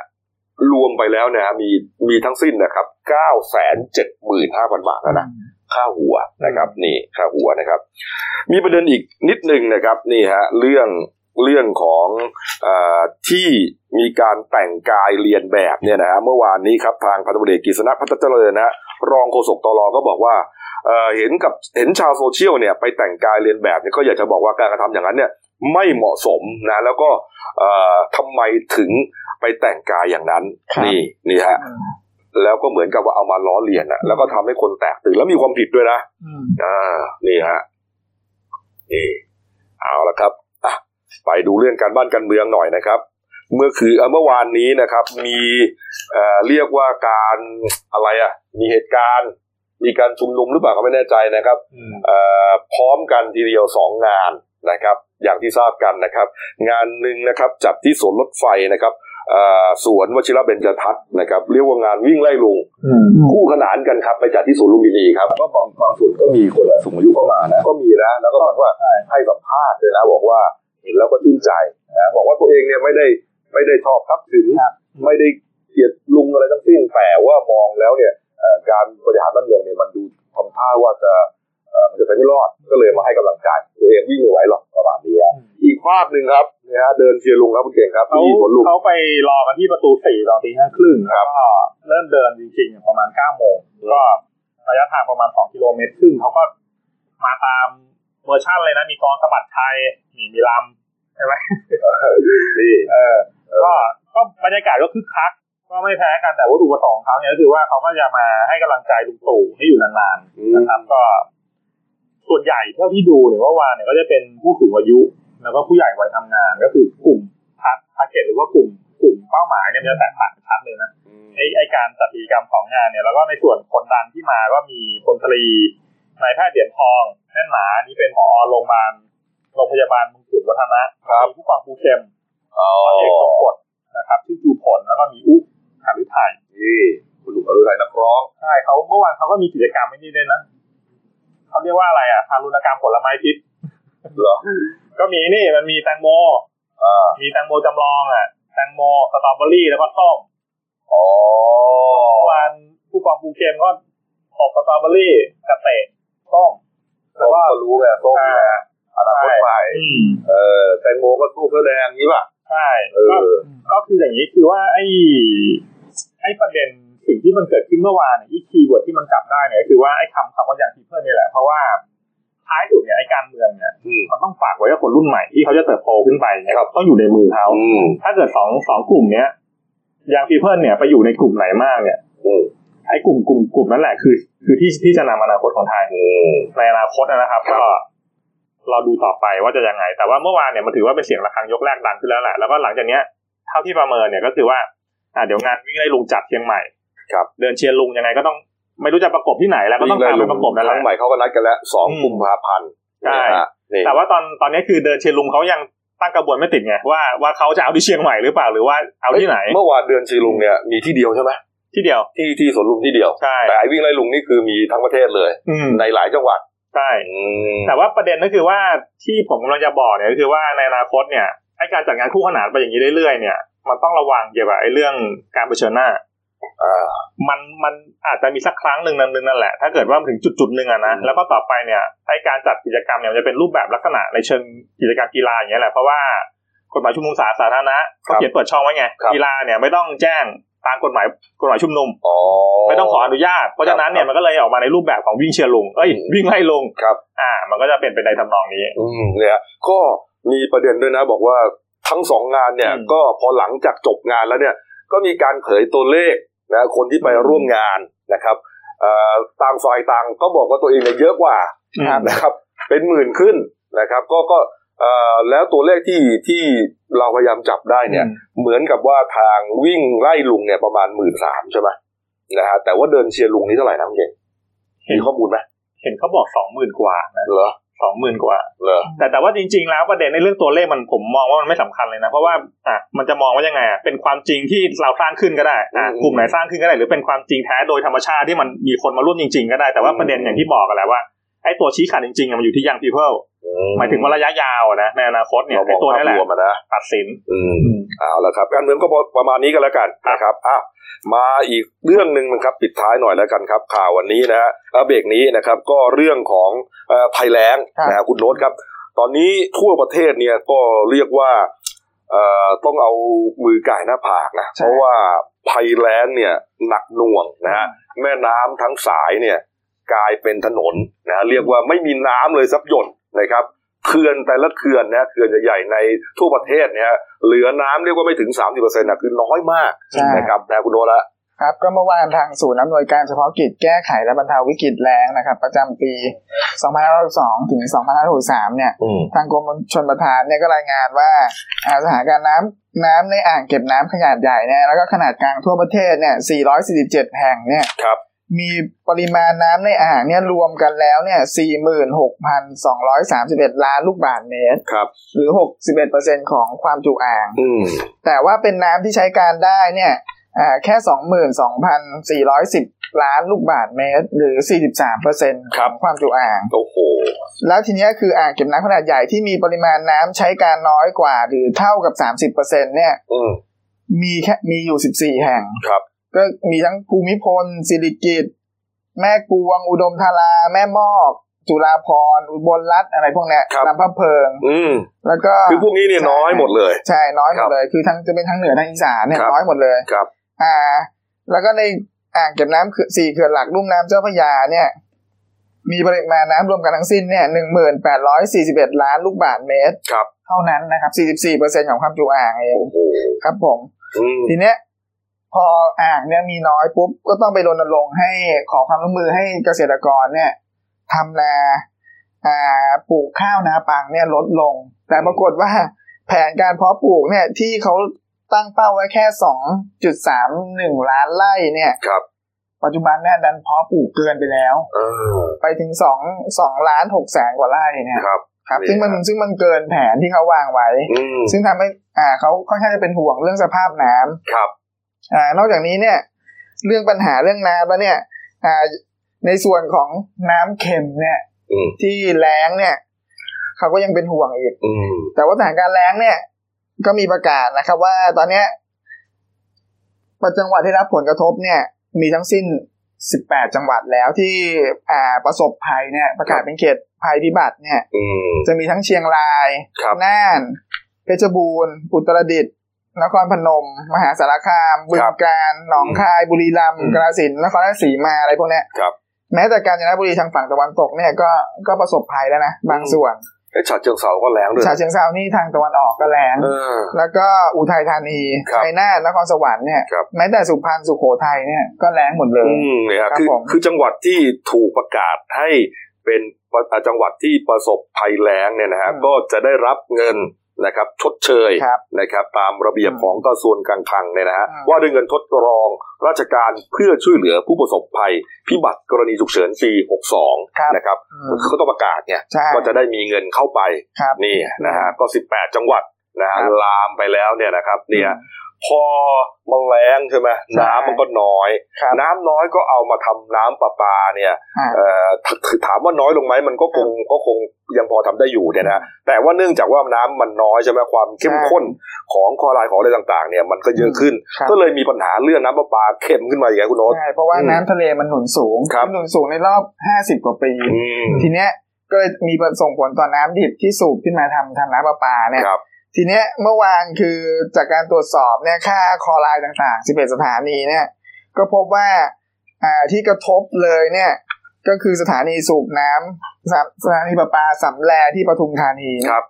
รวมไปแล้วเนี่ยฮะมีมีทั้งสิ้นนะครับเก้าแสนเจ็ดหมื่นห้าพันบาทแล้วนะค่าหัวนะครับ นี่ค่าหัวนะครับ มีประเด็นอีกนิดหนึ่งนะครับ นี่ฮะ เรื่อง เรื่องของเออที่มีการแต่งกายเรียนแบบเนี่ยนะฮะเมื่อวานนี้ครับทางพันตำรวจเอกกฤษณะพัฒนาเจริญนะฮะรองโฆษกตรก็บอกว่าเอ่อเห็นกับเห็นชาวโซเชียลเนี่ยไปแต่งกายเรียนแบบเนี่ยก็อยากจะบอกว่าการกระทำอย่างนั้นเนี่ยไม่เหมาะสมนะแล้วก็เอ่อทำไมถึงไปแต่งกายอย่างนั้นครับนี่นี่ฮะอืมแล้วก็เหมือนกับว่าเอามาล้อเลียนอะแล้วก็ทำให้คนแตกตื่นแล้วมีความผิดด้วยนะอืมอ่านี่ฮะนี่เอาละครับอะ ไปดูเรื่องการบ้านการเมืองหน่อยนะครับ เมื่อคือเอ่อเมื่อวานนี้นะครับ มีเอ่อเรียกว่าการอะไรอะ มีเหตุการณ์มีการชุมนุมหรือเปล่าก็ไม่แน่ใจนะครับอืมเอ่อพร้อมกันทีเดียวสองงานนะครับ อย่างที่ทราบกันนะครับ งานหนึ่งนะครับจัดที่สวนรถไฟนะครับเอ่อสวนวชิระเบญจทัศน์นะครับ เรียกว่างานวิ่งไล่ลุงอืมคู่ขนานกันครับ ไปจัดที่สวนลุมพินีครับก็บางบางส่วนก็มีคนสูงอายุเข้ามานะก็มีนะแล้วก็บอกว่าให้สัมภาษณ์เลยนะบอกว่าเห็นแล้วก็ชื่นใจนะบอกว่าตัวเองเนี่ยไม่ได้ไม่ได้ชอบทับถึงครับไม่ได้เกลียดลุงอะไรทั้งสิ้นแต่ว่ามองแล้วเนี่ยเอ่อการบริหารบ้านเมืองเนี่ยมันดูทำท่าว่าจะเอ่อมันจะไปไม่รอดก็เลยมาให้กำลังใจตัวเองวิ่งไม่ไหวหรอกประมาณนี้ฮะอีกภาพหนึ่งครับนะฮะเดินเชียร์ลุงครับคุณเก่งครับเขาที่สวนลุมเขาไปรอกันที่ประตูสี่ตอนตีห้าครึ่งครับก็เริ่มเดินจริงๆประมาณเก้าโมงก็ระยะทางประมาณสองกิโลเมตรครึ่งเขาก็มาตาม เวอร์ชันเลยนะมีกลองสะบัดชัยมีมีรำใช่ไหมนี่เออก็ก็บรรยากาศก็คึกคักก็ไม่แพ้กันแต่ว่าจุดประสงค์ของเขาเนี่ยก็คือว่าเขาก็จะมาให้กำลังใจลุงตู่ให้อยู่นานอืๆมนะครับก็ ส่วนใหญ่เท่าที่ดูเนี่ยเมื่อวานเนี่ยก็จะเป็นผู้สูงอายุ แล้วก็ผู้ใหญ่วัยทำงานก็คือกลุ่ม target หรือว่ากลุ่มกลุ่มเป้าหมายเนี่ยมันจะแตกต่างกันชัดเลยนะไอไอการจัดกิจกรรมของงานเนี่ยแล้วก็ในส่วนคนดังที่มาก็มีพลตรี นายแพทย์เหรียญทองแน่นหนานี่เป็นผอโรงพยาบาลโรงพยาบาลมงกุฎวัฒนะครับมีผู้กองภูเข้มอ๋อเอกทรงกฎนะครับชื่อจูผลแล้วก็มีอุหาฤทัยนี่คุณลุงอรุทัยนักร้องใช่เขาเมื่อวานเขาก็มีกิจกรรมไม่นี่ด้วยนะเขาเรียกว่าอะไรอะทารุณกรรมผลไม้พิษเหรอก็มีนี่มันมีแตงโมอ่ามีแตงโมจำลองอะแตงโมสตรอเบอรี่แล้วก็ส้มอ๋อเมื่อวานผู้กองภูเก็มก็ออกสตรอเบอรี่กระเตะ ส้มแล้วก็รู้ไงส้มไงอนาคตใหม่อืมเออแตงโมก็สู้เสื้อแดงนี้ป่ะใช่เอก็อก็คืออย่างนี้คือว่าไอ้ไอ้ประเด็นสิ่งที่มันเกิดขึ้นเมื่อวานเนี่ยที่ keyword ที่มันจับได้เนี่ยก็คือว่าไอ้คำคำว่า young people นี่แหละเพราะว่าท้ายสุดเนี่ยไอ้การเมืองเนี่ยอืมมันต้องฝากไว้กับคนรุ่นใหม่ที่เขาจะเติบโตขึ้นไปเนี่ยครับต้องอยู่ในมือเขาอืมถ้าเกิดสองสองกลุ่มเนี้ย young people เนี่ยไปอยู่ในกลุ่มไหนมากเนี่ยอืม ไอ้กลุ่มกลุ่มกลุ่มนั่นแหละคือ คือที่ที่จะนำอนาคตของไทยอืมในอนาคตนะครับก็เราดูต่อไปว่าจะยังไง แต่ว่าเมื่อวานเนี่ยมันถือว่าเป็นเสียงระฆังยกแรกดังขึ้นแล้วแหละแล้วก็หลังจากเนี้ยเท่าที่ประเมินเนี่ยก็คือว่าอ่าเดี๋ยวงานวิ่งไล่ลุงจัดเชียงใหม่ครับ เดินเชียร์ลุงยังไงก็ต้องไม่รู้จะประกบที่ไหนแล้วก็ต้องตามไปประกบนั่นคแหรั้ละงใหม่เขาก็นัดกันแล้วสองอืมกุมภาพันธ์ใช่นะฮะนี่แต่ว่าตอนตอนนี้คือเดินเชียร์ลุงเขายังตั้งกระบวนไม่ติดไงว่าว่าเขาจะเอาที่เชียงใหม่หรือเปล่าหรือว่าเอาที่ไหน เมื่อวานเดือนชีลุงเนี่ยมีที่เดียวใช่ไหม ที่เดียว ที่ที่สวนลุมที่เดียว ใช่ แต่ไอ้วิ่งไล่ลุงนี่คือมีทั้งประเทศเลยอืมในหลายจังหวัด ใช่อืมแต่ว่าประเด็นก็คือว่าที่ผมกำลังจะบอกเนี่ยก็คือว่าในอนาคตเนี่ยไอการจัดงานคู่ขนานไปอย่างนี้เรื่อยๆเนี่ย มันต้องระวังเกี่ยวกับไอ้เรื่องการเผชิญหน้าอ่ามันมันอาจจะมีสักครั้งหนึ่งนั่นนึงนั่นแหละ ถ้าเกิดว่ามันถึงจุดจุดๆหนึ่งอะนะอืมแล้วก็ต่อไปเนี่ยไอการจัดกิจกรรมเนี่ยมันจะเป็นรูปแบบลักษณะในเชิงกิจกรรมกีฬาอย่างเงี้ยแหละเพราะว่ากฎหมายชุมนุมสาธารณะเขาเขียนเปิดช่องไว้ไงครับกีฬาเนี่ยไม่ต้องแจ้ง ตามกฎหมายกฎหมายชุมนุมอ๋อไม่ต้องขออนุญาต เพราะฉะนั้นเนี่ยมันก็เลยออกมาในรูปแบบของวิ่งเชียร์ลุงเอ้ยอืมวิ่งไล่ลุงครับ อ่า มันก็จะเป็นไปในทำนองนี้ อืมเนี่ยก็มีประเด็นด้วยนะ บอกว่าทั้งสองงานเนี่ยอืมก็พอหลังจากจบงานแล้วเนี่ย ก็มีการเผยตัวเลขนะคนที่ไปร่วมงานนะครับเอ่อต่างฝ่ายต่างก็บอกว่าตัวเองเนี่ยเยอะกว่าครับนะครับ เป็นหมื่นขึ้นนะครับ ก็ก็เอ่อแล้วตัวเลขที่ที่ เราพยายามจับได้เนี่ย เหมือนกับว่าทางวิ่งไล่ลุงเนี่ยประมาณหมื่นสามใช่ไหมนะฮะแต่ว่าเดินเชียร์ลุงนี่เท่าไหร่นะคุณเก่งมีข้อมูลไหมเห็นเขาบอกสองหมื่นกว่านะเหรอสองหมื่นกว่าเหรอแต่แต่ว่าจริง ๆ แล้วประเด็นในเรื่องตัวเลขมันผมมองว่ามันไม่สำคัญเลยนะ เพราะว่าอะมันจะมองว่ายังไงอะเป็นความจริงที่เราสร้างขึ้นก็ได้อะอืมกลุ่มไหนสร้างขึ้นก็ได้ หรือเป็นความจริงแท้โดยธรรมชาติที่มันมีคนมาร่วมจริง ๆ ก็ได้แต่ว่าอืมประเด็นอย่างที่บอกกันแหละว่า ไอ้ตัวชี้ขาดจริงๆอะมันอยู่ที่ young people อืหมายถึงว่าระยะยาวอะนะในอนาคตเนี่ยเรามไอ้องตัวภานี้พแหละรวมอะนะตัดสินอืมอืมเอาละครับการเมืองก็ประมาณนี้กันแล้วกันนะครับอะมาอีกเรื่องหนึ่งนะครับปิดท้ายหน่อยแล้วกันครับ ข่าววันนี้นะฮะเอ่อเบรกนี้นะครับ ก็เรื่องของเอ่อภัยแล้งครับนะฮะคุณโน้ตครับ ตอนนี้ทั่วประเทศเนี่ยก็เรียกว่าเอ่อต้องเอามือก่ายหน้าผากนะใช่เพราะว่าภัยแล้งเนี่ยหนักหน่วงนะฮะแม่น้ำทั้งสายเนี่ย กลายเป็นถนนนะเรียกว่าไม่มีน้ำเลยสักหยดนะครับเขื่อนแต่ละเขื่อนนะเขื่อนใหญ่ๆในทั่วประเทศเนี่ยเหลือน้ำเรียกว่าไม่ถึง 30%นะคือน้อยมากใช่นะครับนะคุณโนตละครับก็เมื่อวานทางศูนย์อำนวยการเฉพาะกิจแก้ไขและบรรเทาวิกฤตแล้งนะครับ ประจำปี 2562 ถึง 2563 เนี่ยอืมทางกรมชนประทานเนี่ยก็รายงานว่าอ่าสถานการณ์น้ำน้ำในอ่างเก็บน้ำขนาดใหญ่เนี่ยแล้วก็ขนาดกลางทั่วประเทศเนี่ย 447 แห่งเนี่ยครับ มีปริมาณน้ำในอ่างเนี่ยรวมกันแล้วเนี่ย 46,231 ล้านลูกบาศก์เมตร ครับ หรือ 61%ของความจุอ่าง อืมแต่ว่าเป็นน้ำที่ใช้การได้เนี่ยอ่าแค่สองหมื่นสองพันสี่ร้อยสิบล้านลูกบาทเมตร หรือสี่สิบสามเปอร์เซ็นต์ครัขบองความจุอ่าง โอ้โห แล้วทีเนี้ยคืออ่างเก็บน้ำขนาดใหญ่ที่มีปริมาณน้ำใช้การน้อยกว่า หรือเท่ากับสามสิบเปอร์เซ็นต์เนี่ย อืมมีแค่มีอยู่สิบสี่แห่ง ครับ ก็มีทั้งภูมิพลสิริกิตแม่กวงอุดมธารา แม่มอกจุฬาพรณ์อุบลรัตน์อะไรพวกเนี้ยครับลำพะเพิง อืมแล้วก็คือพวกนี้เนี่ยน้อยหมดเลย ใช่น้อยหมครัดบเลย คือทั้งจะเป็นทั้งเหนือทั้งอีสานเนี่ยครับน้อยหมดเลยครับ อ่า แล้วก็ในอ่างเก็บน้ำคือสี่เขื่อนหลักลุ่มน้ำเจ้าพระยาเนี่ย มีปริมาณน้ำรวมกันทั้งสิ้นเนี่ยหนึ่งหมื่นแปดร้อยสี่สิบเอ็ดล้านลูกบาศก์เมตรครับ เท่านั้นนะครับสี่สิบสี่เปอร์เซ็นของความจุอ่างเองโอ้โหครับผมอืมทีเนี้ย พออ่างเนี่ยมีน้อยปุ๊บก็ต้องไปรณรงค์ให้ขอความร่วมมือให้เกษตรกรเนี่ยทำนาอ่าปลูกข้าวนาปังเนี่ยลดลง แต่ปรากฏว่าแผนการเพาะปลูกเนี่ยที่เขาตั้งเป้าไว้แค่สองจุดสามหนึ่งล้านไร่เนี่ยครับ ปัจจุบันเนี่ยดันเพาะปลูกเกินไปแล้วเออไปถึงสองสองล้านหกแสนกว่าไร่เนี่ยครับครับนี่ซึ่งมันฮะซึ่งมันเกินแผนที่เขาวางไว้อืมซึ่งทำให้อ่าเขาค่อนข้างจะเป็นห่วงเรื่องสภาพน้ำครับ อ่านอกจากนี้เนี่ย เรื่องปัญหาเรื่องน้ำแล้วเนี่ยอ่าในส่วนของน้ำเค็มเนี่ยอืมที่แล้งเนี่ยเขาก็ยังเป็นห่วงอีกอืมแต่ว่าสถานการณ์แล้งเนี่ย ก็มีประกาศนะครับ ว่าตอนเนี้ยประจังหวัดที่รับผลกระทบเนี่ย มีทั้งสิ้น 18 จังหวัดแล้วที่อ่าประสบภัยเนี่ย ประกาศเป็นเขตภัยพิบัติเนี่ยอืมจะมีทั้งเชียงรายครับน่าน เพชรบูรณ์ อุตรดิตถ์ นครพนม มหาสารคาม บึงกาฬหนองคาย บุรีรัมย์อืมกาฬสินธุ์นครราชสีมาอะไรพวกเนี้ยครับ แม้แต่กาญจนบุรีทางฝั่งตะวันตกเนี่ยก็ก็ประสบภัยแล้วนะบางส่วนไอ้ฉะเชิงเซาก็แรงด้วยฉะเชิงเซานี่ทางตะวันออกก็แรงเออแล้วก็อุทัยธานีครับชัยนาทนครสวรรค์เนี่ยครับแม้แต่สุพรรณสุโขทัยเนี่ยก็แรงหมดเลยอืมเนี่ยฮะครับคือผมคือจังหวัดที่ถูกประกาศให้เป็นจังหวัดที่ประสบภัยแล้งเนี่ยนะฮะอืมก็จะได้รับเงิน นะครับชดเชยครับนะครับตามระเบียบอืมของกระทรวงการคลังเนี่ยนะฮะอืมว่าด้วยเงินทดรองราชการเพื่อช่วยเหลือผู้ประสบภัย พิบัติกรณีฉุกเฉินปี 62 นะครับอืมคือเขาต้องประกาศเนี่ยใช่ก็จะได้มีเงินเข้าไปครับนี่นะฮะก็ 18 จังหวัดนะฮะครับลามไปแล้วเนี่ยนะครับเนี่ย พอมันแรงใช่ไหมใช่น้ำมันก็น้อยครับน้ำน้อยก็เอามาทำน้ำประปาเนี่ยอ่าเอ่อถถามว่าน้อยลงไหมมันก็คงก็คงยังพอทำได้อยู่เนี่ยนะแต่ว่าเนื่องจากว่าน้ำมันน้อยใช่ไหมความเข้มใช่ข้นของคลอไรด์ของอะไรต่างๆ เนี่ยมันก็เยอะขึ้นครับก็เลยมีปัญหาเรื่องน้ำประปาเค็มขึ้นมาอย่างไงคุณโน้ตใช่เพราะว่าอืมน้ำทะเลมันหนุนสูงครับมันหนุนสูงในรอบห้าสิบกว่าปีอืมทีเนี้ยก็เลยมีผลส่งผลต่อน้ำดิบที่สูบขึ้นมาทำทำน้ำประปาเนี่ยครับ ทีเนี้ยเมื่อวานคือจากการตรวจสอบเนี่ยค่าคลอไรด์ต่างๆ 11 สถานีเนี่ย ก็พบว่าอ่าที่กระทบเลยเนี่ย ก็คือสถานีสูบน้ำสถสถานีประปาสำแลที่ปทุมธานีครับ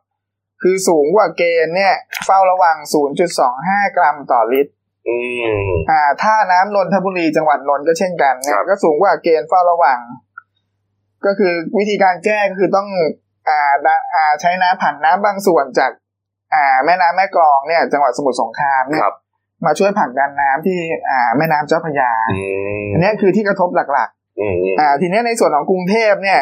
คือสูงกว่าเกณฑ์เนี่ย เฝ้าระวัง 0.25 กรัมต่อลิตรอืมอ่าท่าน้ำนนทบุรีจังหวัดนนท์ก็เช่นกันเนี่ครัยบก็สูงกว่าเกณฑ์เฝ้าระวัง ก็คือวิธีการแก้ก็คือต้องอ่าดะอ่าใช้น้ำผ่านน้ำบางส่วนจาก อ่าแม่น้ำแม่กลองเนี่ยจังหวัดสมุทรสงครามเนี่คยรับมาช่วยผลักดันน้ำที่อ่าแม่น้ำเจ้าพระยาอืมอันเนี้ยคือที่กระทบหลักอืมๆอ่า ทีเนี้ยในส่วนของกรุงเทพเนี่ย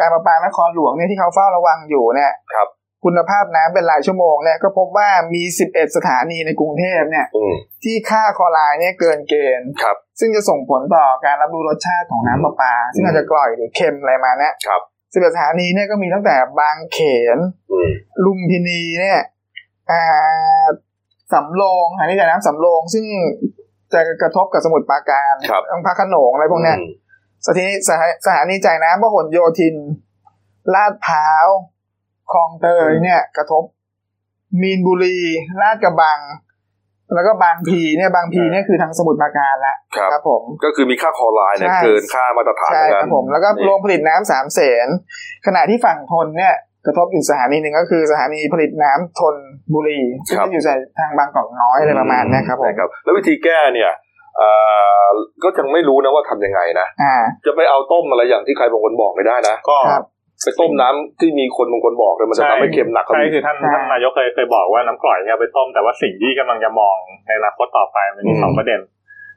การประปานครหลวงเนี่ยที่เขาเฝ้าระวังอยู่เนี่ยครับ คุณภาพน้ำเป็นรายชั่วโมงเนี่ยก็พบว่ามี 11 สถานีในกรุงเทพเนี่ยอืมที่ค่าคลอไรด์เนี่ยเกินเกณฑ์ครับ ซึ่งจะส่งผลต่อการรับรู้รสชาติของน้ำประปา ซึ่งอาจจะกร่อยหรือเค็มอะไรมาเนี่ยครับสิบสถานีเนี่ยก็มีตั้งแต่บางเขนอืมลุมพินีเนี่ยอ่า สำโรงอันนี้จากน้ำสำโรงซึ่งจะกระทบกับสมุทรปราการครับทางพระโขนงอะไรพวกเนี้ยอืมสถานีสถาสถานีจ่ายน้ำพหลโยธิน ลาดพร้าวคลองเตยเนี่ย กระทบ มีนบุรีลาดกระบัง แล้วก็บางพีเนี่ยบางพีเนี่ยคือทางสมุทรปราการละครับครับผม ก็คือมีค่าคอไลน์เนี่ยใช่เกินค่ามาตรฐานใช่ทั้งคนั้รันบผมแล้วก็นี่โรงผลิตน้ำสามเสนขณะที่ฝั่งทนเนี่ย กระทบอยู่สถานีหนึ่งก็คือสถานีผลิตน้ำทนบุรีซึ่งจะอยู่ในทางบางกอกน้อยอะไรประมาณเนี้ยครับผมนะครับแล้ววิธีแก้เนี่ยเอ่อก็ยังไม่รู้นะว่าทำยังไงนะอ่าจะไปเอาต้มอะไรอย่างที่ใครบางคนบอกไม่ได้นะก็ครับไปต้มน้ำที่มีคนบางคนบอกเลยมันจะทำให้เค็มหนักเข้าใช่ไปอีกคือท่านใช่ท่านนายกเคยเคยบอกว่าน้ำกร่อยเนี่ยเอาไปต้มแต่ว่าสิ่งที่กำลังจะมองในอนาคตต่อไปมันมีอืมสองประเด็น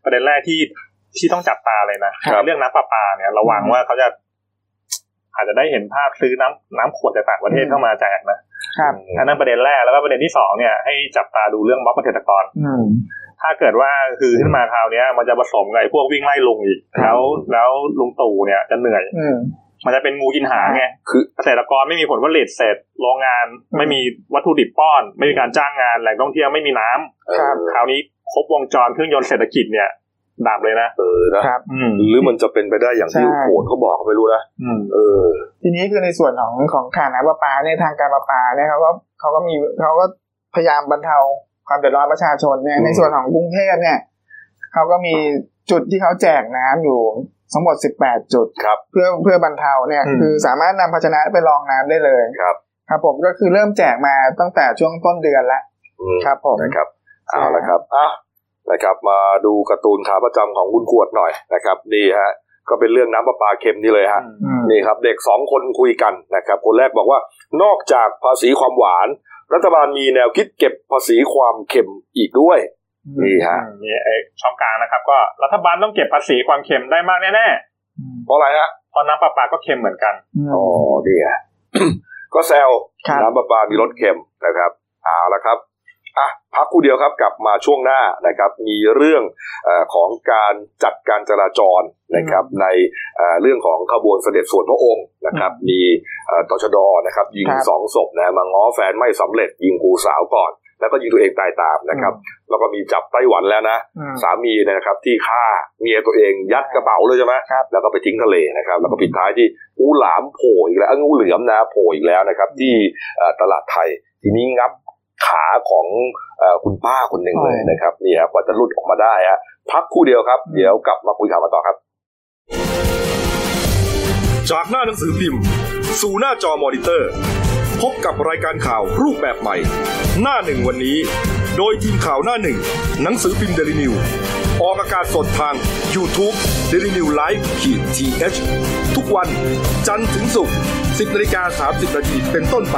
ประเด็นแรกที่ที่ต้องจับตาเลยนะครับเรื่องน้ำประปาเนี่ยระวังอืมว่าเขาจะ อาจจะได้เห็นภาพซื้อน้ำน้ำขวดจากต่างประเทศอืมเข้ามาแจกนะครับอันนั้นประเด็นแรกแล้วก็ประเด็นที่สองเนี่ยให้จับตาดูเรื่องม็อบเกษตรกรอืมถ้าเกิดว่าคือขึ้นมาคราวเนี้ยมันจะผสมกับไอ้พวกวิ่งไล่ลุงอีกครับแล้วแล้วลุงตู่เนี่ยจะเหนื่อยอืมมันจะเป็นงูกินหางไงคือเกษตรกรไม่มีผลผลิตเสร็จโรงงานอืมไม่มีวัตถุดิบป้อน ไม่มีการจ้างงานแหล่งท่องเที่ยวไม่มีน้ำครับคราวนี้ครบวงจรเครื่องยนต์เศรษฐกิจเนี่ย ดับเลยนะเออนะครับอืมหรือมันจะเป็นไปได้อย่างที่ใช่โขนเขาบอกไม่รู้นะอืมเออ ทีนี้คือในส่วนของของขาดน้ำประปาเนี่ยทางการประปาเนี่ยเขาก็เขาก็มีเขาก็พยายามบรรเทาความเดือดร้อนประชาชนเนี่ยอืมในส่วนของกรุงเทพเนี่ยเขาก็มีจุดที่เขาแจกน้ำอยู่ทั้งหมด 18 จุดครับเพื่อเพื่อบรรเทาเนี่ยอืมคือสามารถนำภาชนะไปรองน้ำได้เลยครับ ครับผมก็คือเริ่มแจกมาตั้งแต่ช่วงต้นเดือนแล้วอืมครับผมนะครับใช่เอาละครับอะ นะครับ มาดูการ์ตูนขาประจำของคุณขวดหน่อยนะครับนี่ฮะก็เป็นเรื่องน้ำประปาเค็มนี่เลยฮะอืมนี่ครับ เด็กสองคนคุยกันนะครับ คนแรกบอกว่านอกจากภาษีความหวาน รัฐบาลมีแนวคิดเก็บภาษีความเค็มอีกด้วยนี่ฮะอืมนี่ไอ้ช่องกลางนะครับ ก็รัฐบาลต้องเก็บภาษีความเค็มได้มากแน่อืมเพราะอะไรฮะๆเพราะน้ำประปาก็เค็มเหมือนกันมอ๋อนี่ฮะก็แซวครับน้ำประปามีรสเค็มนะครับเอาละครับ อะพักครู่เดียวครับกลับมาช่วงหน้านะครับ มีเรื่องเออของการจัดการจราจรนะครับ ในเอ่อเรื่องของขบวนเสด็จส่วนพระองค์นะครับ มีเอ่อตชดนะครับ ยิงครับสองศพนะมาง้อแฟนไม่สำเร็จ ยิงครูสาวก่อน แล้วก็ยิงตัวเองตายตามนะครับ แล้วก็มีจับไต้หวันแล้วนะอืมสามีเนยนะครับ ที่ฆ่าเมียตัวเองยัดกระเป๋าเลยใช่ไหมครับแล้วก็ไปทิ้งทะเลนะครับ แล้วก็ปิดท้ายที่งูหลามโผล่อีกแล้วเอ้ยงูเหลือมนะโผล่อีกแล้วนะครับ ที่เอ่อตลาดไทยทีนี้งับ ขาของเอ่อคุณป้าคนหนึ่งเลยนะครับนี่ครับกว่าจะหลุดออกมาได้ฮะพักครู่เดียวครับ เดี๋ยวกลับมาคุยข่าวมาต่อครับ จากหน้าหนังสือพิมพ์ สู่หน้าจอมอนิเตอร์ พบกับรายการข่าวรูปแบบใหม่ หน้าหนึ่งวันนี้ โดยทีมข่าวหน้าหนึ่ง หนังสือพิมพ์เดลิวิวออกอากาศสดทาง YouTube d e l i n e w l i v e ขีดทีเทุกวัน จันทร์ถึงศุกร์10นาฬิกา30นาทีเป็นต้นไป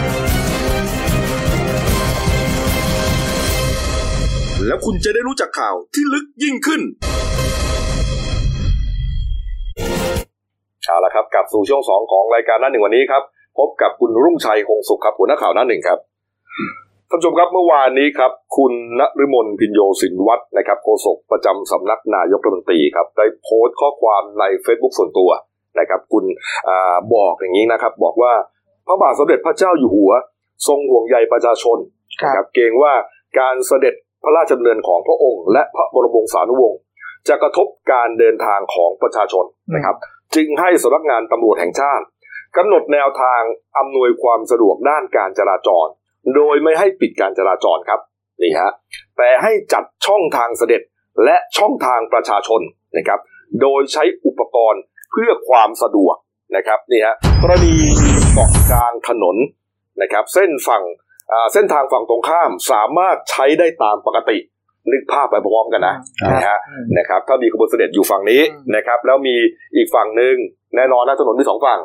แล้วคุณจะได้รู้จักข่าวที่ลึกยิ่งขึ้น เอาละครับกลับสู่ช่วงสองของรายการหน้าหนึ่งวันนี้ครับ พบกับคุณรุ่งชัยคงสุขครับหัวหน้าข่าวหน้าหนึ่งครับท่านผู้ชมครับเมื่อวานนี้ครับ คุณณฤมลพินโยสินวัฒน์นะครับโฆษกประจำสำนักนายกรัฐมนตรีครับ ได้โพสต์ข้อความใน Facebook ส่วนตัวนะครับ คุณอาบอกอย่างนี้นะครับ บอกว่าพระบาทสมเด็จพระเจ้าอยู่หัว ทรงห่วงใยประชาชนนะครับเกรงว่าการเสด็จ พระราชดำเนินของพระองค์ และพระบรมวงศานุวงศ์จะกระทบการเดินทางของประชาชนนะครับ จึงให้สำนักงานตำรวจแห่งชาติกำหนดแนวทางอำนวยความสะดวกด้านการจราจร โดยไม่ให้ปิดการจราจรครับนี่ฮะแต่ให้จัดช่องทางเสด็จและช่องทางประชาชนนะครับ โดยใช้อุปกรณ์เพื่อความสะดวกนะครับนี่ฮะกรณีเกาะกลางถนนนะครับ เส้นฝั่ง เส้นทางฝั่งตรงข้ามสามารถใช้ได้ตามปกตินึกภาพไปพร้อมกันนะนะฮะนะครับถ้ามีขบวนเสด็จอยู่ฝั่งนี้นะครับ แล้วมีอีกฝั่งหนึ่งแน่นอนนะถนนมีสองฝั่ง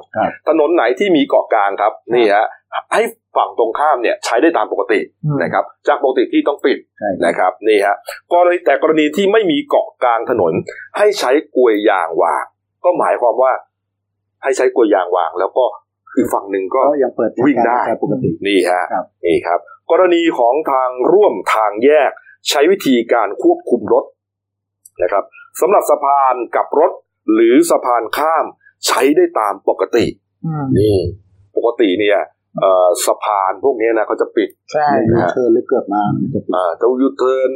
ถนนไหนที่มีเกาะกลางครับนี่ฮะให้ฝั่งตรงข้ามเนี่ยใช้ได้ตามปกตินะครับ จากปกติที่ต้องปิดนะครับนี่ฮะกรณีแต่กรณีที่ไม่มีเกาะกลางถนน ให้ใช้กลวยยางวาง ก็หมายความว่าให้ใช้กลวยยางวาง แล้วก็ อีกฝั่งหนึ่งก็ยังเปิดวิ่งได้ปกตินี่ฮะนี่ครับ กรณีของทางร่วมทางแยกใช้วิธีการควบคุมรถนะครับสำหรับสะพานกับรถ หรือสะพานข้ามใช้ได้ตามปกตินี่ปกติเนี่ยสะพานพวกนี้นะเขาจะปิดใช่ยูเทิร์นหรือเกือกม้าจะปิดจะยูเทิร์น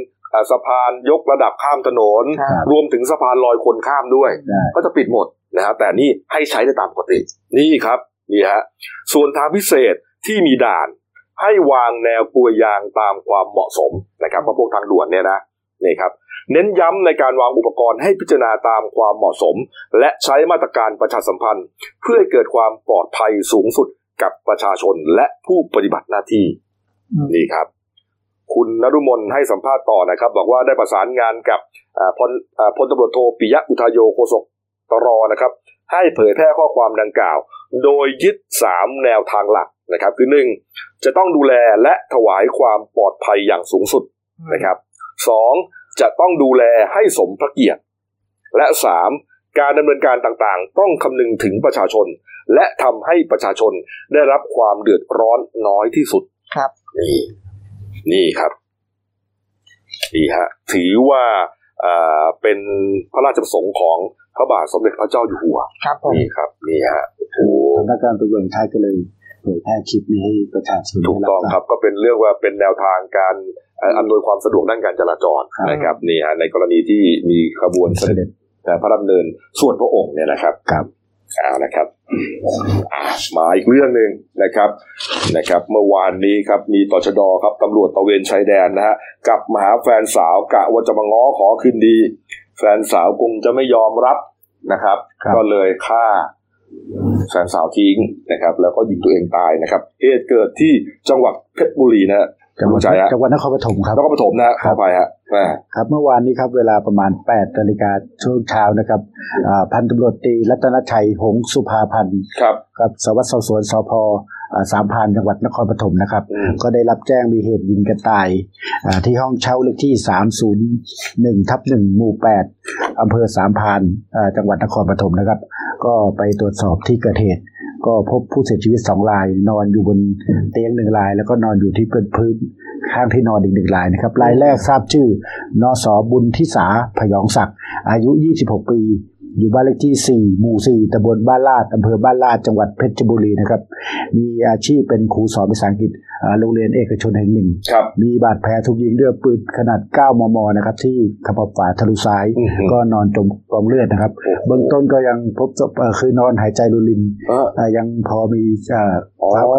สะพานยกระดับข้ามถนน รวมถึงสะพานลอยคนข้ามด้วย ก็จะปิดหมดนะฮะแต่นี่ให้ใช้ได้ตามปกติ นี่ครับ นี่ฮะส่วนทางพิเศษที่มีด่านให้วางแนวกลวยยางตามความเหมาะสมนะครับเพราะพวกทางด่วนเนี่ยนะนี่ครับเน้นย้ำในการวางอุปกรณ์ให้พิจารณาตามความเหมาะสม และใช้มาตรการประชาสัมพันธ์ เพื่อให้เกิดความปลอดภัยสูงสุดกับประชาชนและผู้ปฏิบัติหน้าที่นี่ครับ คุณนรุมนให้สัมภาษณ์ต่อนะครับ บอกว่าได้ประสานงานกับพลพลตำรวจโทปิยะอุทายโยโคศกตรนะครับ ให้เผยแพร่ข้อความดังกล่าว โดยยึดสามแนวทางหลักนะครับ คือหนึ่งจะต้องดูแลและถวายความปลอดภัยอย่างสูงสุดนะครับสองจะต้องดูแลให้สมพระเกียรติ และสามการดำเนินการต่างๆ ต้องคำนึงถึงประชาชน และทำให้ประชาชนได้รับความเดือดร้อนน้อยที่สุดครับนี่นี่ครับนี่ฮะถือว่าเป็นพระราชประสงค์ของพ ระบาทสมเด็จพระเจ้าอยู่หัวครับนี่ครับนี่ฮะทางการตำรวจไทยก็เลยเผยแพร่คลิปนี้ให้ประชาชนถูกต้องครับก็เป็นเรื่องว่าเป็นแนวทางการอำนวยความสะดวกด้านการจราจรนะครับนี่ฮะในกรณีที่มีขบวนเสด็จพระดำเนินส่วนพระองค์เนี่ยนะครับครับเอานะครับมาอีกเรื่องหนึ่งนะครับนะครับ เมื่อวานนี้ครับมีตชดครับตำรวจตะเวนชายแดนนะฮะกลับมาหาแฟนสาวกะว่าจะมาง้อขอคืนดี แฟนสาวคงจะไม่ยอมรับ นะครับ ก็เลยฆ่าแฟนสาวทิ้งนะครับ แล้วก็ยิงตัวเองตายนะครับเหตุเกิดที่จังหวัดเพชรบุรีนะจังหวัดจังหวัดนครปฐมครับนครปฐมนะเข้าไปฮะครับเมื่อวานนี้ครับเวลาประมาณ8นาฬิกาช่วงเช้านะครับพันตำรวจตีรัตนชัยหงสุภาพันธ์ครับกับสวัสดิ์สอบสวนสพ สามพานจังหวัดนครปฐมนะครับ ก็ได้รับแจ้งมีเหตุยิงกันตายที่ห้องเช่าเลขที่ 301ทับ1หมู่ 8อำเภอสามพานจังหวัดนครปฐมนะครับ ก็ไปตรวจสอบที่เกิดเหตุ ก็พบผู้เสียชีวิตสองราย นอนอยู่บนเตียงหนึ่งราย แล้วก็นอนอยู่ที่พื้นข้างที่นอนอีกหนึ่งรายนะครับรายแรกทราบชื่อนอสอบุญทิสาพยองศักดิ์อายุ 26 ปี อยู่บ้านเลขที่ 4 หมู่ 4ตำบลบ้านลาดอำเภอบ้านลาด จังหวัดเพชรบุรีนะครับ มีอาชีพเป็นครูสอนภาษาอังกฤษโรงเรียนเอกชนแห่งหนึ่ง มีบาดแผลถูกยิงด้วยปืนขนาด 9 มม นะครับ ที่ขมับฝาทะลุซ้าย ก็นอนจมกองเลือดนะครับ เบื้องต้นก็ยังพบศพคือนอนหายใจรุลินยังพอมี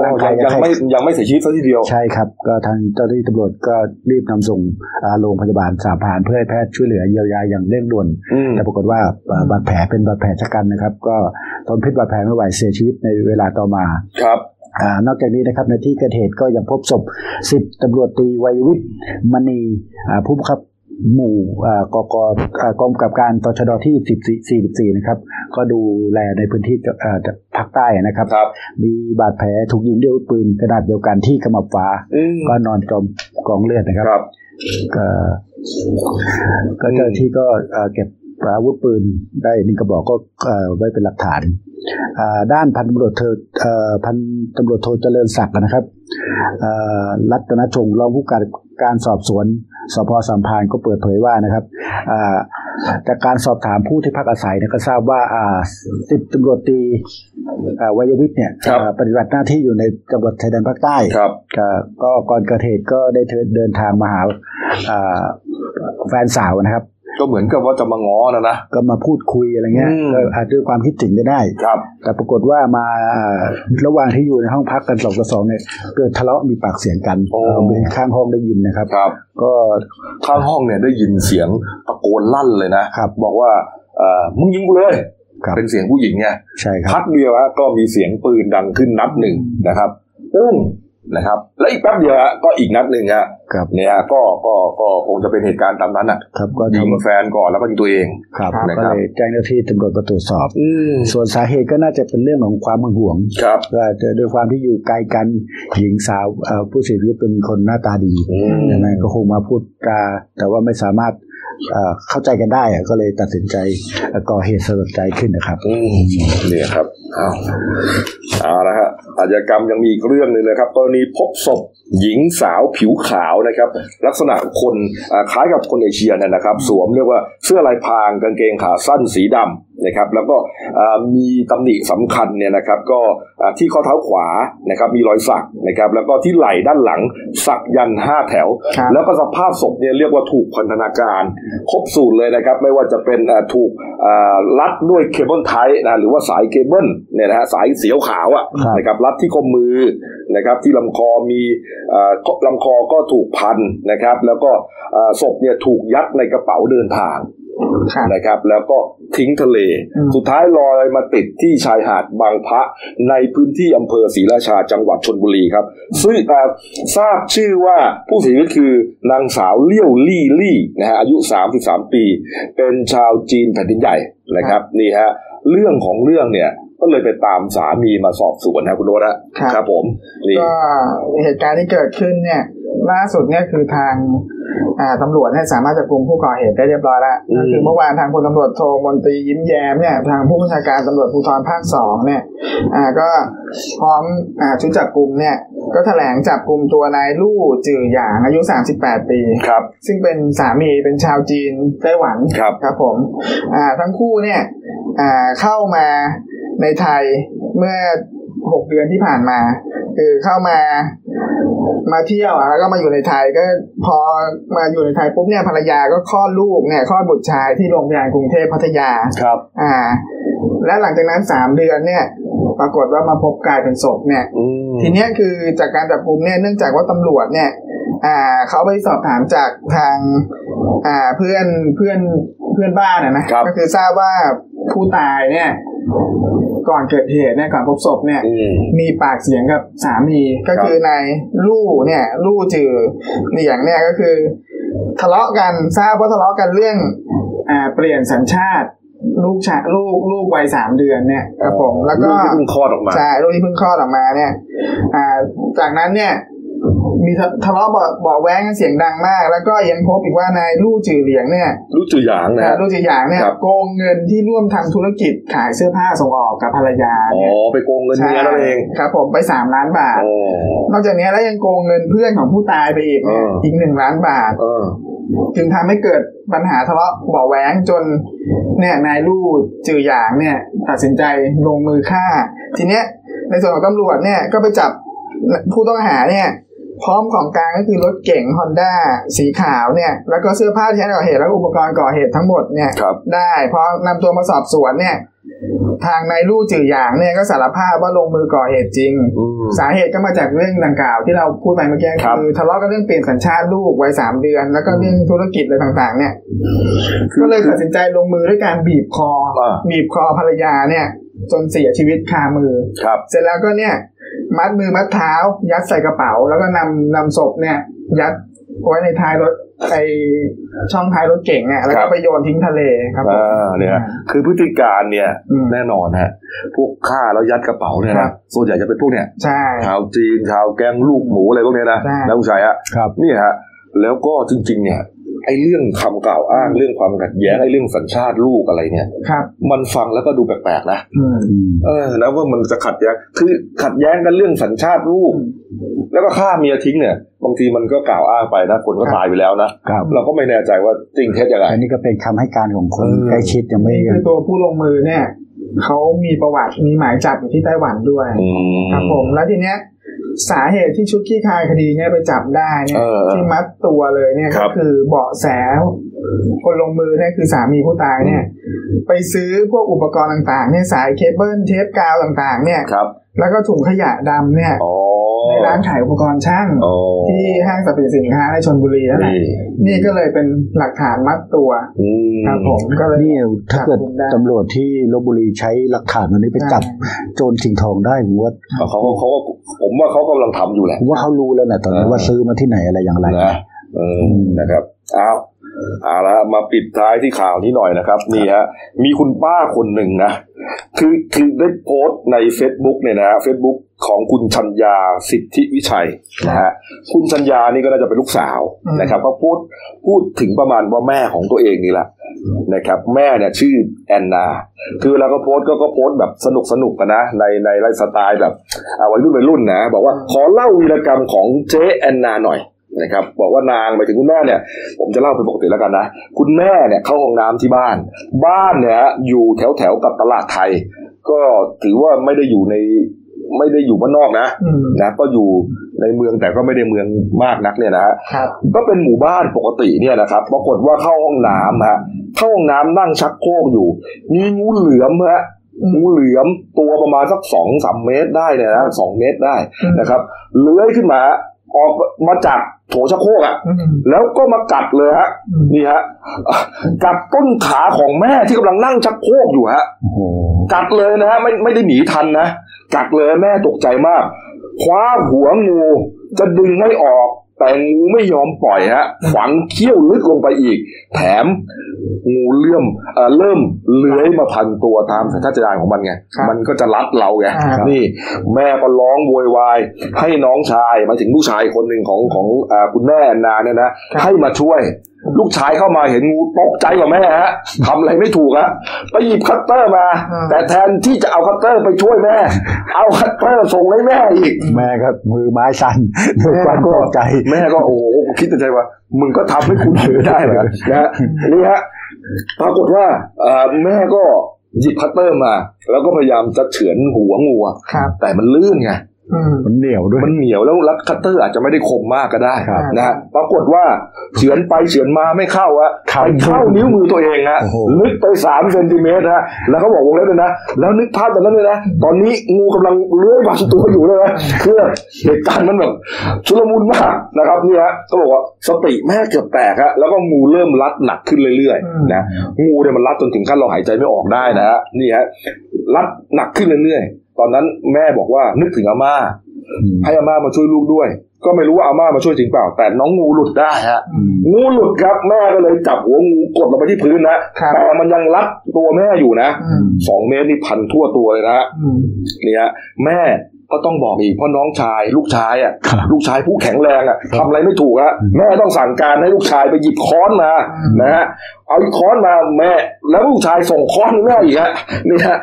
ร่างกายยังไม่ยังไม่เสียชีวิตซะทีเดียว ใช่ครับ ก็ทางเจ้าหน้าที่ตำรวจก็รีบนำส่งโรงพยาบาลสามพานเพื่อให้แพทย์ช่วยเหลือเยียวยาอย่างเร่งด่วน แต่ปรากฏว่าบาดแผลเป็นบาดแผลชะกันนะครับ ก็ทนพิษบาดแผลไม่ไหวเสียชีวิตในเวลาต่อมาครับอ่านอกจากนี้นะครับในที่เกิดเหตุก็ยังพบศพสิบตำรวจตรีวัยวิทย์มณีอ่าผู้บังคับหมู่อ่ากกอ่ากองกำกับการตชดที่14 44 นะครับ ก็ดูแลในพื้นที่อ่าภาคใต้นะครับครับมีบาดแผลถูกยิงด้วยอาวุธปืนขนาดเดียวกันที่ขมับฟ้าอืมก็นอนจมกองเลือดนะครับครับก็ก็เจ้าหน้าที่ก็เอ่อเก็บ อาวุธปืนได้หนึ่งกระบอกก็เอ่อไว้เป็นหลักฐานอ่าด้านพันตำรวจเธอเอ่อพันตำรวจโทเจริญศักดิ์นะครับเอ่อรัตนชงรองผู้การการสอบสวนสพสัมพันธ์ก็เปิดเผยว่านะครับอ่าจากการสอบถามผู้ที่พักอาศัยเนี่ยก็ทราบว่าอ่าสิบตำรวจตรีอ่าวัยวิทย์เนี่ยครับอ่าปฏิบัติหน้าที่อยู่ในจังหวัดชายแดนภาคใต้ครับก็ก็ก่อนเกิดเหตุก็ได้เดินทางมาหาอ่าแฟนสาวนะครับ ก็เหมือนกับว่าจะมาง้อนะนะ ก็มาพูดคุยอะไรเงี้ยอืมก็อาจด้วยความคิดถึงก็ได้ครับ แต่ปรากฏว่ามาอ่าระหว่างที่อยู่ในห้องพักกันสองต่อสองเนี่ยเกิดทะเลาะมีปากเสียงกันโอ้เออมีข้างห้องได้ยินนะครับครับ ก็ข้างห้องเนี่ยได้ยินเสียงตะโกนลั่นเลยนะครับ บอกว่าเอ่อมึงยิงกูเลยครับเป็นเสียงผู้หญิงไงใช่คพัรับกเดียวฮะก็มีเสียงปืนดังขึ้นนัดหนึ่งนะครับปุ้ง นะครับ แล้วอีกแป๊บเดียวฮะก็อีกนัดหนึ่งฮะครับเนี่ยฮะก็ก็ก็คงจะเป็นเหตุการณ์ตามนั้นอะครับก็ยิงทำแฟนก่อนแล้วก็ยิงตัวเองครับนะก็ครับเลยแจ้งเจ้าหน้าที่ตำรวจมาตรวจสอบอืมส่วนสาเหตุก็น่าจะเป็นเรื่องของความหึงหวงครับว่าจะด้วยความที่อยู่ไกลกันหญิงสาวเอ่อผู้เสียชีวิตเป็นคนหน้าตาดีอืมใช่ไหมก็คงมาพูดจาแต่ว่าไม่สามารถเอ่อเข้าใจกันได้อะก็เลยตัดสินใจเอ่อก่อเหตุสลดใจขึ้นนะครับอืมเนี่ยครับเอาเอาละฮะ อาชญากรรมยังมีอีกเรื่องหนึ่งนะครับกรณีพบศพหญิงสาวผิวขาวนะครับ ลักษณะคนอ่าคล้ายกับคนเอเชียนั่นนะครับ สวมเรียกว่าเสื้อลายพรางกางเกงขาสั้นสีดำนะครับ แล้วก็อ่ามีตำหนิสำคัญเนี่ยนะครับ ก็อ่าที่ข้อเท้าขวานะครับ มีรอยสักนะครับ แล้วก็ที่ไหล่ด้านหลังสักยันต์ห้าแถวครับแล้วก็สภาพศพเนี่ยเรียกว่าถูกพันธนาการครบสูตรเลยนะครับ ไม่ว่าจะเป็นอ่าถูกอ่ารัดด้วย cable tie นะหรือว่าสายเคเบิลเนี่ยนะฮะสายเสียวขาวอะครับนะครับรัดที่ข้อมือนะครับ ที่ลำคอมีอ่าลำคอก็ถูกพันนะครับ แล้วก็อ่าศพเนี่ยถูกยัดในกระเป๋าเดินทางครับนะครับ แล้วก็ทิ้งทะเลอืมสุดท้ายลอยมาติดที่ชายหาดบางพระในพื้นที่อำเภอศรีราชาจังหวัดชนบุรีครับ ซึ่งอ่าทราบชื่อว่าผู้เสียชีวิตคือนางสาวเลี่ยวลี่ลี่นะฮะอายุ 33 ปี เป็นชาวจีนแผ่นดินใหญ่นะครับนี่ฮะเรื่องของเรื่องเนี่ย ก็เลยไปตามสามีมาสอบสวนนะคุณโรสนะครับครับผมนี่ก็เหตุการณ์ที่เกิดขึ้นเนี่ยล่าสุดเนี่ยคือทางอ่าตำรวจเนี่ยสามารถจับกลุ่มผู้ก่อเหตุได้เรียบร้อยแล้วอืมก็คือเมื่อวานทางพลตำรวจโทมนตรียิ้มแย้มเนี่ยทางผู้บัญชาการตำรวจภูธรภาคสองเนี่ยอ่าก็พร้อมอ่าชุดจับกลุ่มเนี่ยก็แถลงจับกลุ่มตัวนายลู่จือหยางอายุ 38 ปีครับซึ่งเป็นสามีเป็นชาวจีนไต้หวันครับครับผมอ่าทั้งคู่เนี่ยอ่าเข้ามา ในไทยเมื่อหกเดือนที่ผ่านมา คือเข้ามามาเที่ยวอะแล้วก็มาอยู่ในไทยก็พอมาอยู่ในไทยปุ๊บเนี่ยภรรยาก็คลอดลูกเนี่ยคลอดบุตรชายที่โรงพยาบาลกรุงเทพพัทยาครับ อ่า และหลังจากนั้นสามเดือนเนี่ย ปรากฏว่ามาพบกลายเป็นศพเนี่ยอืมทีเนี้ยคือจากการจับกลุ่มเนี่ยเนื่องจากว่าตำรวจเนี่ย อ่าเขาไปสอบถามจากทาง อ่าเพื่อนเพื่อนเพื่อนบ้านนะนะครับก็คือทราบว่าผู้ตายเนี่ย ก่อนเกิดเหตุเนี่ยก่อนพบศพเนี่ยอืมมีปากเสียงกับสามีก็คือนายลู่เนี่ยลู่จือเหลียงเนี่ยก็คือ ทะเลาะกันทราบว่าทะเลาะกันเรื่องอ่าเปลี่ยนสัญชาติลูกชายลูกลูกวัยสามเดือนเนี่ยครับผมแล้วก็ลูที่เพิ่งคลอดออกมาใช่ลูกที่เพิ่งคลอดออกมาเนี่ย อ่า จากนั้นเนี่ย มีทะทะเลาะเบาะเบาะแว้งกันเสียงดังมาก แล้วก็ยังพบอีกว่านายลู่จือเหลียงเนี่ยรู้จือหยางนะนะฮะลู่จือหยางเนี่ยครับ โกงเงินที่ร่วมทำธุรกิจขายเสื้อผ้าส่งออกกับภรรยาอ๋อเนี่ยไปโกงเงินเมียนั่นเองครับผมไปสามล้านบาท อ๋อ นอกจากนี้แล้วยังโกงเงินเพื่อนของผู้ตายไปอีกเนี่ยเอออี อีกหนึ่งล้านบาท เออ จึงทำให้เกิดปัญหาทะเลาะเบาะแว้งจนเนี่ยนายลู่จือหยางเนี่ยตัดสินใจลงมือฆ่า ทีเนี้ยในส่วนของตำรวจเนี่ยก็ไปจับผู้ต้องหาเนี่ย พร้อมของกลางก็คือรถเก๋งฮอนด้าสีขาวเนี่ยแล้วก็เสื้อผ้าที่ใช้ก่อเหตุ แล้วก็อุปกรณ์ก่อเหตุทั้งหมดเนี่ยครับได้พอนำตัวมาสอบสวนเนี่ยทางนายลู่จือหยางเนี่ยก็สารภาพว่าลงมือก่อเหตุจริงอืมสาเหตุก็มาจากเรื่องดังกล่าวที่เราพูดไปเมื่อกี้ครับคือทะเลาะกันเรื่องเปลี่ยนสัญชาติลูกวัยสามเดือน แล้วก็เรื่องธุรกิจอะไรต่างๆ เนี่ยก็เลยตัดสินใจลงมือด้วยการบีบคออ่าบีบคอภรรยาเนี่ย จนเสียชีวิตคามือครับเสร็จแล้วก็เนี่ย มัดมือมัดเท้า ยัดใส่กระเป๋า แล้วก็นำนำศพเนี่ย ยัดไว้ในท้ายรถไอช่องท้ายรถเก่งอะแล้วครัก็บไปโยนทิ้งทะเลครับผมอ่าเนี่ยคือพฤติการเนี่ยอืมแน่นอนฮะพวกฆ่าแล้วยัดกระเป๋าเนี่ยครันะบส่วนใหญ่จะเป็นพวกเนี่ยใช่ชาวจีนชาวแกงลูกหมูอะไรพวกเนี้ยนะใช่นะคุณชัยฮะครับนี่ฮะแล้วก็จริง ๆ เนี่ย ไอ้เรื่องคำกล่าวอ้างเรื่องความขัดแย้งไอ้เรื่องสัญชาติลูกอะไรเนี่ยครับมันฟังแล้วก็ดูแปลกๆนะอืมอืมเออแล้วว่ามันจะขัดแย้งคือขัดแย้งกันเรื่องสัญชาติลูก แล้วก็ฆ่าเมียทิ้งเนี่ยบางทีมันก็กล่าวอ้างไปนะคนก็ตายไปแล้วนะครับเราก็ไม่แน่ใจว่าจริงเท็จยังไงอันนี้ก็เป็นคำให้การของคนเออใกล้ชิดยังไม่นี่คือตัวผู้ลงมือเนี่ยเขามีประวัติมีหมายจับอยู่ที่ไต้หวันด้วยอืมครับผมแล้วทีเนี้ย สาเหตุที่ชุดคลี่คลายคดีเนี่ยไปจับได้เนี่ยเออที่มัดตัวเลยเนี่ยครัก็บคือเบาะแส คนลงมือเนี่ยคือสามีผู้ตายเนี่ย ไปซื้อพวกอุปกรณ์ต่างๆเนี่ยสายเคเบิลเทปกาวต่างๆ เนี่ยครับแล้วก็ถุงขยะดำเนี่ยอ๋อ ในร้านขายอุปกรณ์ช่างอ๋อที่ห้างสรรพสินค้าในชนบุรีนั่นแหละนี่นี่ก็เลยเป็นหลักฐานมัดตัวอืมครับผมก็เลยนี่ถ้าเกิดจับกุมได้ตำรวจที่ลบบุรีใช้หลักฐานมันนี้ไปจับโจรชิงทองได้ผมว่าเขาก็เขาก็ผมว่าเขากำลังทำอยู่แหละผมว่าเขารู้แล้วนะตอนนี้เออว่าซื้อมาที่ไหนอะไรอย่างไรนะเออนะครับเอา เอาละมาปิดท้ายที่ข่าวนี้หน่อยนะครับ นี่ฮะมีคุณป้าคนหนึ่งนะคือคือได้โพสต์ใน Facebook เนี่ยนะเฟซบุ๊กของคุณชัญญาสิทธิวิชัยนะฮะคุณชัญญานี่ก็น่าจะเป็นลูกสาวอืมนะครับก็พูดพูดถึงประมาณว่าแม่ของตัวเองนี่แหละนะครับ แม่เนี่ยชื่อแอนนา คือเวลาก็โพสต์ก็ก็โพสต์แบบสนุกสนุกกันนะในในไลฟ์สไตล์แบบอ่าวัยรุ่นวัยรุ่นนะ บอกว่าขอเล่าวีรกรรมของเจ๊แอนนาหน่อย นะครับบอกว่านางไปถึงคุณแม่เนี่ย ผมจะเล่าเป็นปกติแล้วกันนะ คุณแม่เนี่ยเข้าห้องน้ำที่บ้าน บ้านเนี่ยอยู่แถวแถวๆกับตลาดไทย ก็ถือว่าไม่ได้อยู่ในไม่ได้อยู่บ้านนอกนะอืมนะก็อยู่ในเมืองแต่ก็ไม่ได้เมืองมากนักเนี่ยนะฮะครับก็เป็นหมู่บ้านปกติเนี่ยนะครับปรากฏว่าเข้าห้องน้ำฮะเข้าห้องน้ำนั่งชักโครกอยู่ มีงูเหลือมฮะอืมงูเหลือมตัวประมาณสักสองสามเมตรได้เนี่ยนะสองเมตรได้อืมนะครับ เลื้อยขึ้นมา ออกมาจากโถชักโครกอะอืมแล้วก็มากัดเลยฮะอืมนี่ฮะอะกัดต้นขาของแม่ที่กำลังนั่งชักโครกอยู่ฮะโอ้โหกัดเลยนะฮะไม่ไม่ได้หนีทันนะ กัดเลยแม่ตกใจมาก คว้าหัวงูจะดึงไม่ออก แต่งูไม่ยอมปล่อยฮะฝังเขี้ยวลึกลงไปอีก แถมงูเลื่อมเอ่อเริ่มเลื้อยมาพันตัวตามสัญชาตญาณของมันไงครับมันก็จะรัดเราไงอ่านี่ แม่ก็ร้องโวยวายให้น้องชายหมายถึงลูกชายคนหนึ่งของของอ่าคุณแม่แอนนาเนี่ยนะให้มาช่วย ลูกชายเข้ามาเห็นงูตกใจกว่าแม่ฮะทำอะไรไม่ถูกฮะไปหยิบคัตเตอร์มาอ่าแต่แทนที่จะเอาคัตเตอร์ไปช่วยแม่ เอาคัตเตอร์ส่งให้แม่อีก แม่ก็มือไม้สั่นด้วยความตกใจ แม่ก็โอ้โหคิดในใจว่า มึงก็ทำให้คุณถือได้เหรอนะฮะนี่ฮะปรากฏว่าเอ่อแม่ก็หยิบคัตเตอร์มา แล้วก็พยายามจะเฉือนหัวงูอะครับแต่มันลื่นไงอื มมันเหนียวด้วย มันเหนียวแล้วแล้วคัตเตอร์อาจจะไม่ได้คมมากก็ได้ครับนะฮะปรากฏว่าเฉือนไปเฉือนมาไม่เข้าอะครับไปเข้านิ้วมือตัวเองฮะโอ้โหลึกไปสามเซนติเมตรฮะแล้วเขาบอกวงเล็บเลยนะ แล้วนึกภาพตอนนั้นเลยนะ ตอนนี้งูกำลังเลื้อยพันตัวอยู่เลยนะคือเหตุการณ์มันแบบชุลมุนมากนะครับเนี่ยฮะเขาบอกว่าสติแม่เกือบแตกฮะแล้วก็งูเริ่มรัดหนักขึ้นเรื่อยอืมๆนะงูเนี่ยมันรัดจนถึงขั้นเราหายใจไม่ออกได้นะฮะนี่ฮะรัดหนักขึ้นเรื่อยๆ ตอนนั้นแม่บอกว่านึกถึงอาม่าอืมให้อาม่ามาช่วยลูกด้วย ก็ไม่รู้ว่าอาม่ามาช่วยจริงเปล่า แต่น้องงูหลุดได้ฮะอืมงูหลุดครับแม่ก็เลยจับหัวงูกดลงไปที่พื้นนะครับแต่มันยังรัดตัวแม่อยู่นะอืมสองเมตรนี่พันทั่วตัวเลยนะฮะอืมนี่ฮะแม่ ก็ต้องบอกอีกเพราะน้องชาย ลูกชายอะครับลูกชายผู้แข็งแรงอะทำอะไรไม่ถูกฮะแม่ต้องสั่งการให้ลูกชายไปหยิบค้อนมาอืมนะฮะเอาค้อนมาแม่แล้วลูกชายส่งค้อนให้แม่อีกฮะนี่ฮะ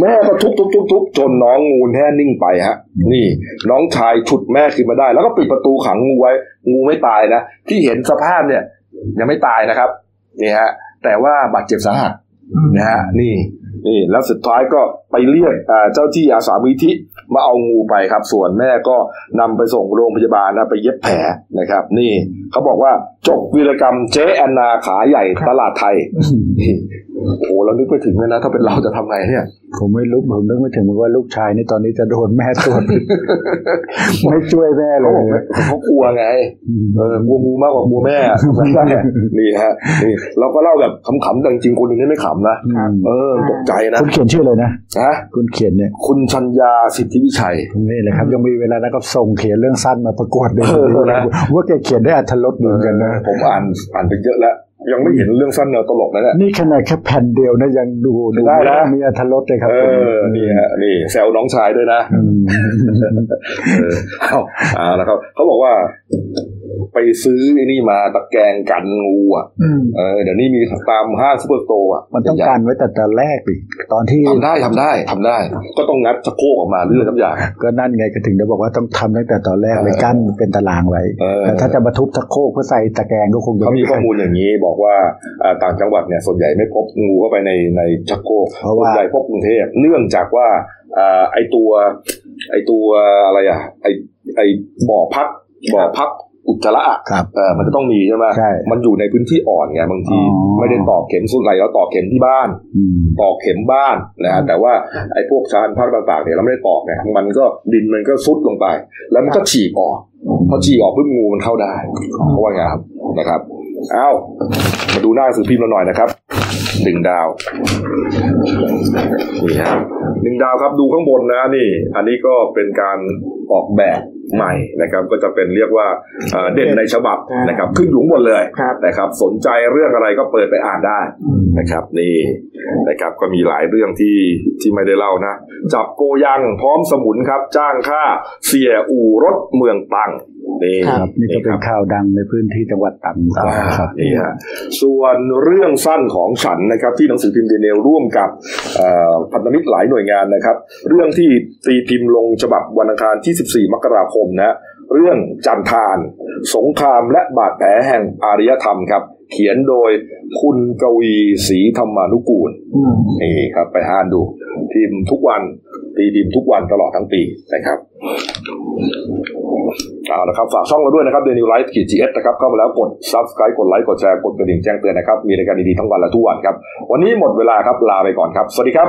แม่ก็ทุบทุบทุบทุบจนน้องงูแน่นิ่งไปฮะ นี่ น้องชายฉุดแม่ขึ้นมาได้ แล้วก็ปิดประตูขังงูไว้ งูไม่ตายนะที่เห็นสภาพเนี่ย ยังไม่ตายนะครับนี่ฮะ แต่ว่าบาดเจ็บสาหัสอืมนะฮะนี่นี่แล้วสุดท้ายก็ไปเรียกอ่าเจ้าที่อาสามูลทิ มาเอางูไปครับ ส่วนแม่ก็นำไปส่งโรงพยาบาลนะไปเย็บแผลนะครับ นี่เขาบอกว่าจบวีรกรรมเจ๊แอนนาขาใหญ่ตลาดไทย โอ้โหเรานึกไปถึงเลยนะ ถ้าเป็นเราจะทำไงเนี่ย ผมไม่รู้ผมนึกไม่ถึงว่าลูกชายนี่ตอนนี้จะโดนแม่ตรวจไม่ช่วยแม่เลเขาบอกยว่าเขากลัวไงเออกลัวงูมากกว่ากลัวแม่ทำไงได้นี่ฮะนี่เราก็เล่าแบบขำๆแต่จริงๆคนหนึ่งนี่ไม่ขำนะอืมเออตกใจนะคุณเขียนชื่อเลยนะนะคุณเขียนเนี่ยคุณชัญญาสิทธิวิชัยนี่แหละครับ ยังมีเวลานะก็ส่งเขียนเรื่องสั้นมาประกวดด้วยเออนะว่าแกเขียนได้อัธรสดีเหมือนกันนะผมอ่านอ่านไปเยอะแล้ว ยังไม่เห็นเรื่องสั้นแนวตลกนะเนี่ยนี่ขนาดแค่แผ่นเดียวนะยังดูดูได้นะมีอัธรสเลยครับเออนี่ฮะนี่แซวน้องชายด้วยนะอืมเออเอาเอาละครับเขาบอกว่า ไปซื้อไอ้นี่มาตะแกรงกันงูอะอืมเออเดี๋ยวนี้มีตามห้างซุปเปอร์โตร์อะมันต้องการไว้แต่แต่แรกดิตอนที่ทำได้ทำได้ทำได้ ก็ต้องงัดสะโพกออกมาเรื่องทุกอย่างก็นั่นไงก็ถึงได้บอกว่าต้องทำตั้งแต่ตอนแรกเลยเออกั้นเป็นตารางไว้เออแต่ถ้าจะมาทุบตะโคกเพื่อใส่ตะแกรงก็คงจะเขามีข้อมูลอย่างนี้บอกว่าอ่าต่างจังหวัดเนี่ยส่วนใหญ่ไม่พบงูเข้าไปในในชักโครกเพราะส่วว่านใหญ่พบกรุงเทพเนื่องจากว่าอ่าไอตัวไอตัวอะไรอะไอไอบ่อพักบ่อพัก อุจจาระอะครับเออมันจะต้องมีใช่ไหมใช่มันอยู่ในพื้นที่อ่อนไงบางทีอ๋อไม่ได้ตอกเข็มส่วนใหญ่แล้วตอกเข็มที่บ้านอืมตอกเข็มบ้านนะฮะแต่ว่าไอ้พวกชานพักต่างๆเนี่ยเราไม่ได้ตอกไงมันก็ดินมันก็ซุดลงไป แล้วมันก็ฉีกออกพอฉีกออกปุ๊บงูมันเข้าได้เขาว่าไงครับนะครับ เอ้ามาดูหน้าหนังสือพิมพ์เราหน่อยนะครับหนึ่งดาวนี่ฮะหนึ่งดาวครับดูข้างบนนะนี่ อันนี้ก็เป็นการออกแบบใหม่นะครับ ก็จะเป็นเรียกว่าเอ่อเด่นในฉบับนะครับ ขึ้นอยู่ข้างบนเลยครับนะครับ สนใจเรื่องอะไรก็เปิดไปอ่านได้นะครับ นี่นะครับก็มีหลายเรื่องที่ที่ไม่ได้เล่านะ จับโกยังพร้อมสมุนครับ จ้างค่าเสียอู่รถเมืองตัง นี่ครับนี่ก็เป็นข่าวดังในพื้นที่จังหวัดตรังอ่าครับนี่ฮะส่วนเรื่องสั้นของฉันนะครับ ที่หนังสือพิมพ์เดเนลร่วมกับเอ่อพันธมิตรหลายหน่วยงานนะครับ เรื่องที่ตีพิมพ์ลงฉบับวันอังคารที่ 14 มกราคมนะเรื่องจันทาน สงครามและบาดแผลแห่งอารยธรรมครับ เขียนโดยคุณกวีศรีธรรมานุกูลอืมนี่ครับ ไปอ่านดูพิมพ์ทุกวันตีพิมพ์ทุกวันตลอดทั้งปีนะครับเอาละครับ ฝากช่องเราด้วยนะครับเดลินิวส์ขีด GS นะครับ เข้ามาแล้วกด subscribe กดไลค์กดแชร์กดกระดิ่งแจ้งเตือนนะครับ มีรายการดีๆทั้งวันและทุกวันครับ วันนี้หมดเวลาครับลาไปก่อนครับ สวัสดีครับ